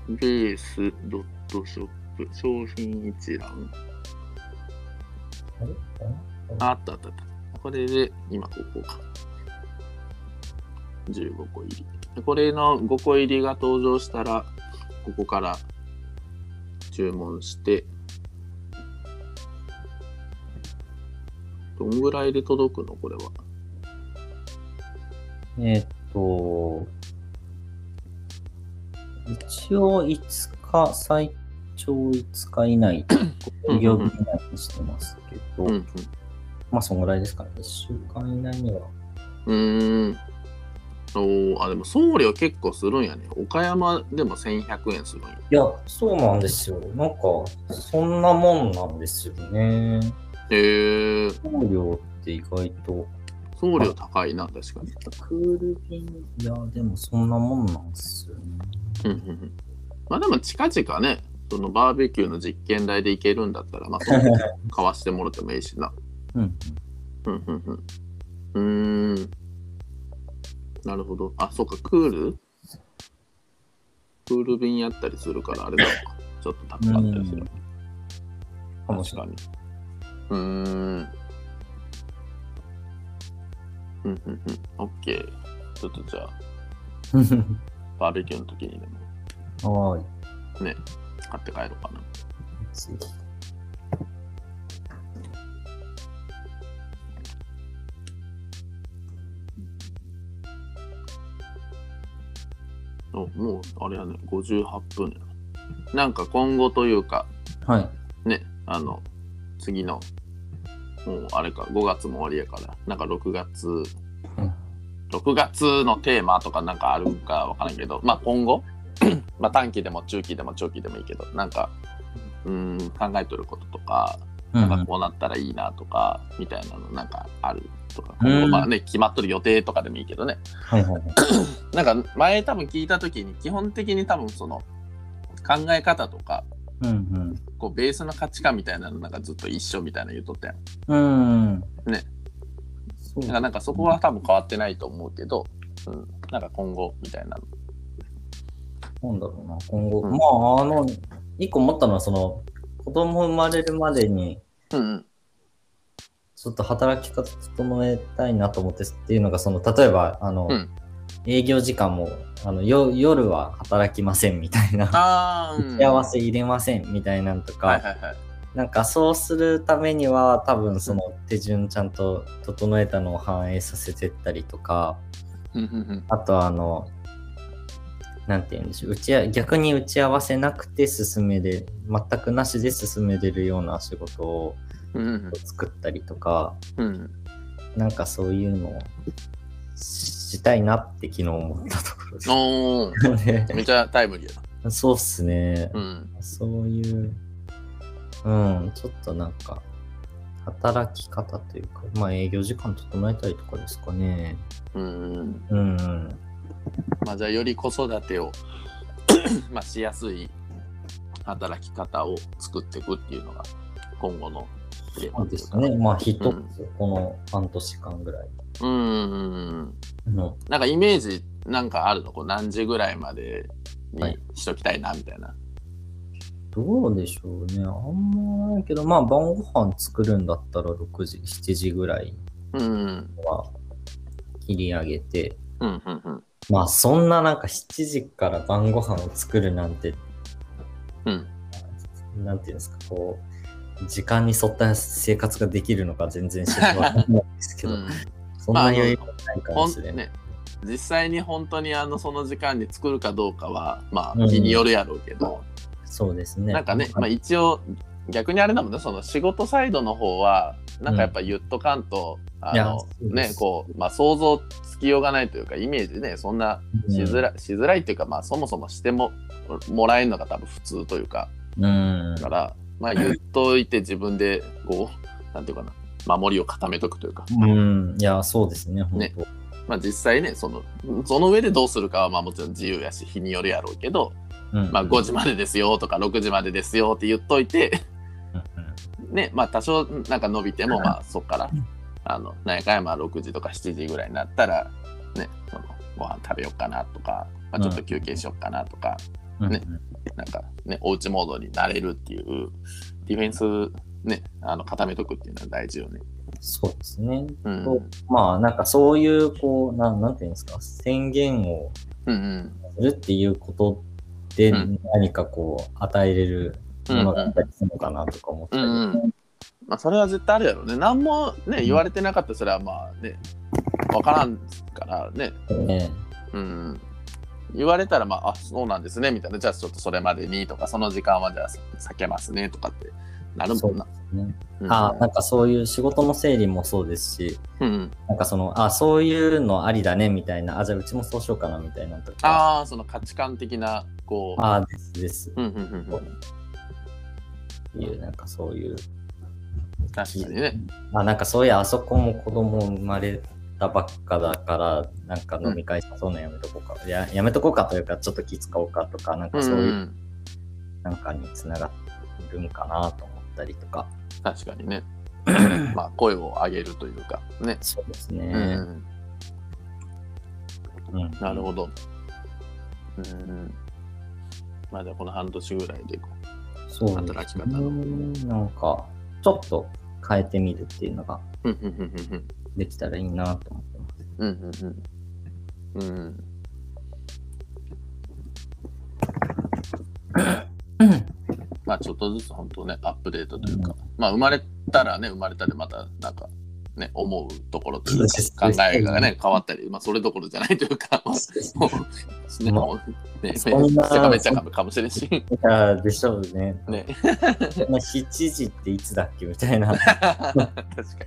S2: ベースドットショップ商品一覧
S1: あれ？
S2: ああったあったあった。これで今ここか。15個入り。でこれの5個入りが登場したら、ここから注文して、どんぐらいで届くの？これは。
S1: えーっと、一応5日、最長5日以内、営業日以内にしてますけど、
S2: うんうん。
S1: まあそんぐらいですかね。1週間以内には。
S2: うーん。おーあ、でも送料結構するんやね。岡山でも1100円するんや。
S1: いや、そうなんですよ。なんか、そんなもんなんですよね。
S2: へえ、
S1: 送料って意外と。
S2: 送料高いな、確かに。
S1: クール便、いや、でもそんなもんなんですよね。
S2: うんうんうんまあでも近々ね、そのバーベキューの実験台で行けるんだったら、まあそこ [laughs] 買わしてもらってもいいしな。
S1: うん。
S2: うんうんうん。うーん。なるほど。あ、そうか、クール？クール便やったりするから、あれだわ。ちょっと高かったりする。確かに。うーん。うんうんうん。オッケー。ちょっとじゃあ、[laughs] バーベキューの時にでも
S1: はい。
S2: ね、買って帰ろうかな。もう、あれやね、58分やな。なんか今後というか、
S1: はい。
S2: ね、あの、次の、もうあれか、5月も終わりやから、なんか6月、6月のテーマとかなんかあるんかわからんけど、まあ今後、[clears throat] まあ短期でも中期でも長期でもいいけど、なんか、うーん、考えとることとか、
S1: うん
S2: なんかこうなったらいいなとか、みたいなのなんかあるとか、
S1: うん
S2: 今後まあね、決まっとる予定とかでもいいけどね。
S1: はいはいはい。[coughs]
S2: なんか前多分聞いた時に、基本的に多分その、考え方とか、
S1: うん
S2: こうベースの価値観みたいなのなんかずっと一緒みたいなの言うとったやん。
S1: うん。うん。
S2: ね。
S1: そう
S2: だからなんかそこは多分変わってないと思うけど、うん、なんか今後みたいなの。
S1: なんだろうな、今後。
S2: うん
S1: まあ、あの、一個思ったのは、その、子供生まれるまでに、
S2: うんうん。
S1: ちょっと働き方整えたいなと思ってっていうのが、その、例えば、あの、
S2: うん
S1: 営業時間も、あの、よ夜は働きませんみたいな、
S2: ああ、うん。
S1: 幸せ入れませんみたいなのとか、
S2: はいはいはい。
S1: なんかそうするためには多分その手順ちゃんと整えたのを反映させてったりとか、あとはあの、なんて言うんでしょう、打ちあ逆に打ち合わせなくて進めで、全くなしで進めれるような仕事を
S2: うんうん
S1: 作ったりとか、
S2: うん
S1: なんかそういうのをしたいなって昨日思ったところです。[laughs]
S2: めちゃタイムリーや
S1: そうっすね。
S2: な。うん。
S1: そういう、うん、ちょっとなんか、働き方というか、まあ営業時間整えたりとかですかね。
S2: うん。
S1: うん。
S2: まあじゃあより子育てを [coughs] まあしやすい働き方を作っていくっていうのが今後のテーマ。
S1: ですね。まあ一つ、
S2: うん
S1: この半年間ぐらい
S2: うんうんうんうん。
S1: の。
S2: なんかイメージなんかあるの？こう何時ぐらいまでに
S1: はい
S2: しときたいなみたいな。
S1: どうでしょうね。あんまないけど、まあ晩ご飯作るんだったら6時、7時ぐらい
S2: うん。
S1: は切り上げて、
S2: うんうんうん。
S1: まあそんななんか7時から晩ご飯を作るなんて、
S2: うん。
S1: なんていうんですか、こう、時間に沿った生活ができるのか全然知らないん [laughs] ですけど、
S2: うん
S1: そんな余裕がないかもしれない。
S2: ね、実際に本当にあのその時間に作るかどうかはま
S1: うん
S2: あ日によるやろうけど、
S1: そうですね。
S2: なんかね、まあ、一応逆にあれだもんねその仕事サイドの方はなんかやっぱ言っとかんと、あ
S1: いや
S2: のねこう、まあ、想像つきようがないというかイメージねそんなしづら,、しづらいっていうか、まあ、そもそもしてももらえるのが多分普通というか。
S1: うん。
S2: だから、まあ、言っといて自分でこうなんていうかな守りを固めとくというか、
S1: うん。いや、そうですね、本
S2: ね。
S1: 当。
S2: まあ、実際ねそのその上でどうするかはまあもちろん自由やし日によるやろうけど、
S1: うん。
S2: まあ、5時までですよとか6時までですよって言っといて
S1: うん
S2: ねまあ多少なんか伸びてもまあそっからあの何やかんやまあ6時とか7時ぐらいになったらねそのご飯食べようかなとか、まあ、ちょっと休憩しようかなとか、
S1: うん。
S2: ねなんかねおうちモードになれるっていうディフェンスねあの固めとくっていうのは大事よね。
S1: そうですね。
S2: うん。
S1: とまあ、なんかそういう、こう、なんなんていうんですか、宣言を
S2: うんうん。
S1: するっていうことで
S2: うん。
S1: 何かこう、与えれるものがあったりするのかなとか思ったり。
S2: うんうんまあ、それは絶対あるやろうね。何もね、言われてなかったらそれはまあね、わからんからね。
S1: ね
S2: うん。言われたらまあ、あ、そうなんですね、みたいな。じゃあちょっとそれまでにとか、その時間はじゃあ避けますね、とかってなるもんな。
S1: ね
S2: うん
S1: あなんかそういう仕事の整理もそうですし、
S2: うん。
S1: なんかその、あそういうのありだねみたいな、あ、じゃあうちもそうしようかなみたいなとか、
S2: ああ、その価値観的な、こう。
S1: あですです
S2: うんうんうんうん。
S1: っていう、なんかそういう、
S2: 確かにね。
S1: あ、なんかそういうあそこも子供生まれたばっかだから、なんか飲み会そうのやめとこうか、ややめとこうかというか、ちょっと気使おうかとか、なんかそういう、
S2: ん。
S1: なんかにつながるんかなと思ったりとか、
S2: 確かにね。[clears throat] まあ、声を上げるというか、ね。
S1: そうです
S2: うん
S1: ね。
S2: うん。
S1: うん
S2: なるほど。うん。まあ、じゃあこの半年ぐらいでこう
S1: そう
S2: 働き方の。
S1: なんか、ちょっと変えてみるっていうのが
S2: うんうんうんうん
S1: できたらいいなと思ってます。
S2: うん。うん。うんうん。まあちょっとずつ本当ねアップデートというか、まあ生まれたらね生まれたでまたなんかね思うところというか考えがね変わったりまあそれどころじゃないというかもうねもうね
S1: そんな
S2: せかめっちゃかもかもしれんし
S1: いやでしょうね。
S2: ね [laughs]
S1: まあ7時っていつだっけみたいな、[laughs]
S2: 確かに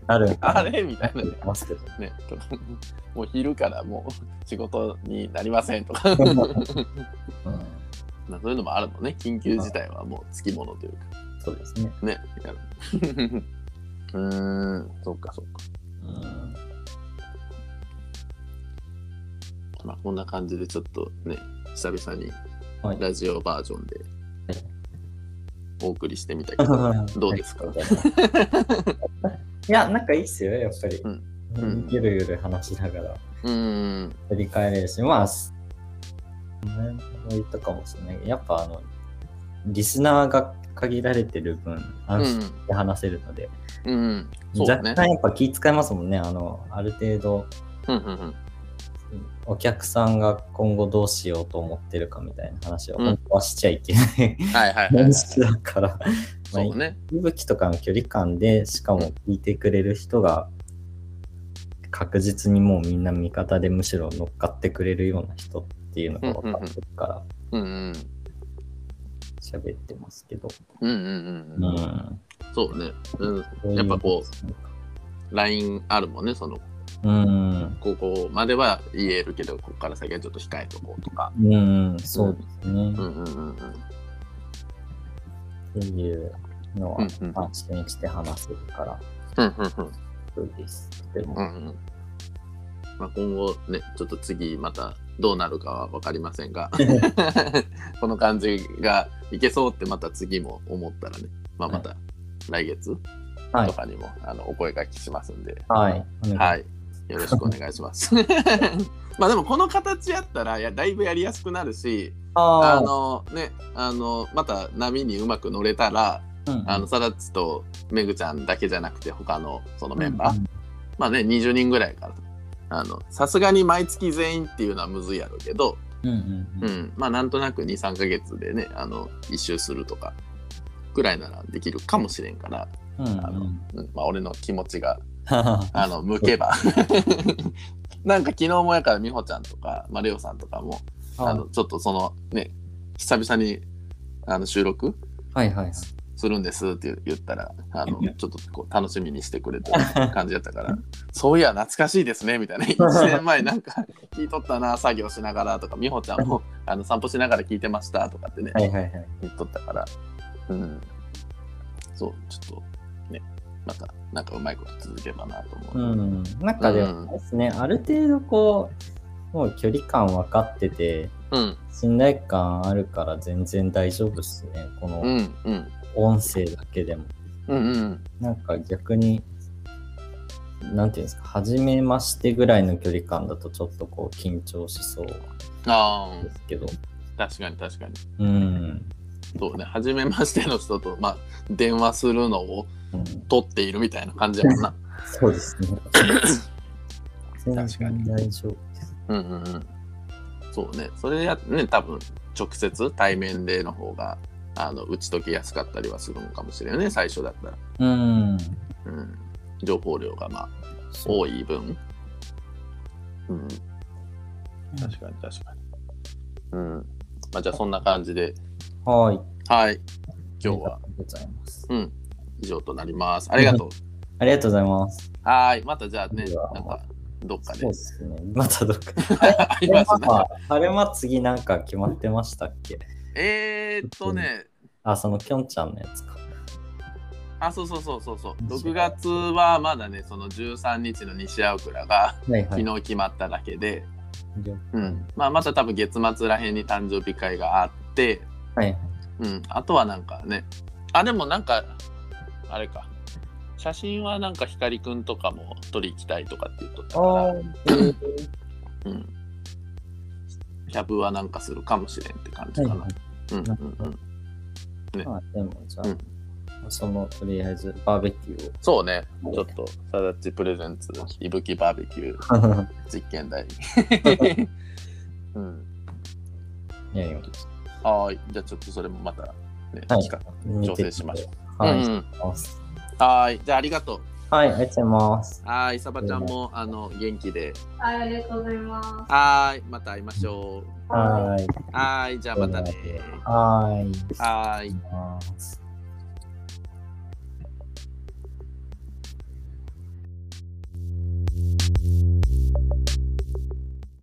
S1: ある
S2: あれみたいなね
S1: ますけど。
S2: ね [laughs] もう昼からもう仕事になりませんとか
S1: うん
S2: まあ、そういうのもあるのね。緊急事態はもうつきものというか。
S1: そうですね。
S2: ね。うーん、そっかそっか。
S1: うん。
S2: まあ、こんな感じでちょっとね、久々に
S1: はい。
S2: ラジオバージョンで
S1: はい。
S2: お送りしてみたけど、[laughs] どうですか？
S1: い。[laughs] や、なんかいいっすよ、やっぱり。
S2: うん。
S1: うん。ゆるゆる話しながら。
S2: うーん、
S1: 振り返れるし、まあ、言ったかもしれない。やっぱあの、リスナーが限られてる分、
S2: う
S1: 安心
S2: ん、
S1: して話せるので、
S2: うん、そうね。
S1: 若干やっぱ気遣いますもんね、あの、ある程度、
S2: うん、うん、うん。
S1: お客さんが今後どうしようと思ってるかみたいな話を本当はしちゃいけない、
S2: はいはいはい、はい。
S1: 話だから、ま [laughs] あ
S2: そうね。
S1: 息吹とかの距離感で、しかも聞いてくれる人が、確実にもうみんな味方でむしろ乗っかってくれるような人っていうのが分かってるから、
S2: うんうん。
S1: 喋ってますけど。
S2: うんうん
S1: う
S2: うん。
S1: ん。
S2: そうね。うん。やっぱこ LINE あるもんね、その、
S1: うん。
S2: ここまでは言えるけど、ここから先はちょっと控えとこうとか。
S1: うん、そうですね。
S2: うんうんうんうん。
S1: っていうのは
S2: うんうん
S1: 安心して話せるから、
S2: うんうんうん。
S1: そうです。でも、
S2: うんうんまあ、今後ね、ちょっと次またどうなるかは分かりませんが、[laughs] この感じがいけそうってまた次も思ったらね、まあ、また来月
S1: はい。
S2: と。かにも、あのお声掛けしますんで、
S1: はい。
S2: はい、よろしくお願いします。[laughs] まあでもこの形やったらいやだいぶやりやすくなるしあ
S1: あ
S2: のねあのまた波にうまく乗れたら
S1: ーうん。
S2: あのサダッツとメグちゃんだけじゃなくて他のそのメンバー、
S1: うん
S2: まあね、20人ぐらいから。あの、さすがに毎月全員っていうのはむずいやろうけど、
S1: うん
S2: まあなんとなく2、3ヶ月でね、あの、一周するとか、ぐらいならできるかもしれんから、
S1: うんうん
S2: あの、うん、まあ俺の気持ちが、
S1: は [laughs]
S2: あの、向けば。[laughs] なんか昨日もやから美穂ちゃんとか、まあレオさんとかも、あの、ちょっとそのね、久々にあの収録
S1: はいはいはい。
S2: するんですって言ったら、あの、ちょっとこう楽しみにしてくれてる [laughs] 感じだったから、そういや、懐かしいですね、みたいな。1年前なんか聞いとったな、作業しながらとか、美穂ちゃんもあの散歩しながら聞いてましたとかってね、
S1: はいはいはい。
S2: 言っとったから、うん。そう、ちょっとね、またなんかうまいこと続ければなと思う。
S1: うん。なんかでもですね、ある程度こう、もう距離感分かってて、
S2: うん、
S1: 信頼感あるから全然大丈夫っすね。この
S2: うん、うん、
S1: 音声だけでも。
S2: うん、うん。
S1: なんか逆に、なんていうんですか、初めましてぐらいの距離感だとちょっとこう緊張しそう
S2: ああ
S1: で、すけど。
S2: 確かに確かに。
S1: うん。
S2: そうね、初めましての人と、まあ、電話するのを
S1: うん、
S2: 取っているみたいな感じやもんな。[laughs]
S1: そうですね。全
S2: 確かに
S1: 然大丈夫です。
S2: うんうんうん。そうね、それやね、多分直接対面での方が、あの打ち解きやすかったりはするのかもしれないね、最初だったら。
S1: うん。
S2: うん。情報量がまあ多い分。うん。確かに確かに。うん。まあじゃあそんな感じで、
S1: はい。
S2: はい。今日は
S1: ございます。
S2: うん。以上となります。ありがとう。[laughs]
S1: ありがとうございます。
S2: はい。またじゃあねなんか、どっかで
S1: そうで。すね。またどっか。[laughs]
S2: ありますね。
S1: 晴れ間次なんか決まってましたっけ？
S2: えーっとね、
S1: あ、そのきょんちゃんのやつか。
S2: あ、そうそうそうそうそう。6月はまだね、その13日の西青倉が
S1: はいはい。
S2: 昨日決まっただけで、
S1: 了
S2: うん。まあ、また多分月末らへんに誕生日会があって、
S1: はいはい。
S2: うん。あとはなんかね、あ、でもなんか、あれか。写真はなんか光くんとかも撮り行きたいとかって言っとった
S1: あ
S2: から、
S1: ーえー
S2: うん。キャブはなんかするかもしれんって感じかな。
S1: はいはい
S2: うんうんうん。ね
S1: まあでもじゃあ、
S2: うん
S1: そのとりあえずバーベキューを。
S2: そうね、ちょっと、サダッチプレゼンツ、いぶきバーベキュー [laughs] 実験台。[laughs] うん。
S1: やります。
S2: はい。じゃあちょっとそれもまた、ね、
S1: はい
S2: 調整しましょう。
S1: はい。
S2: うんうん
S1: します
S2: はい。じゃあありがとう。
S1: はい、ありがとうございます。
S2: はい。サバちゃんも、あの、元気で。
S3: はい、ありがとうございます。
S2: はい。また会いましょう。
S1: はい。
S2: はい。じゃあまたね。
S1: はい。
S2: はい。
S1: ます。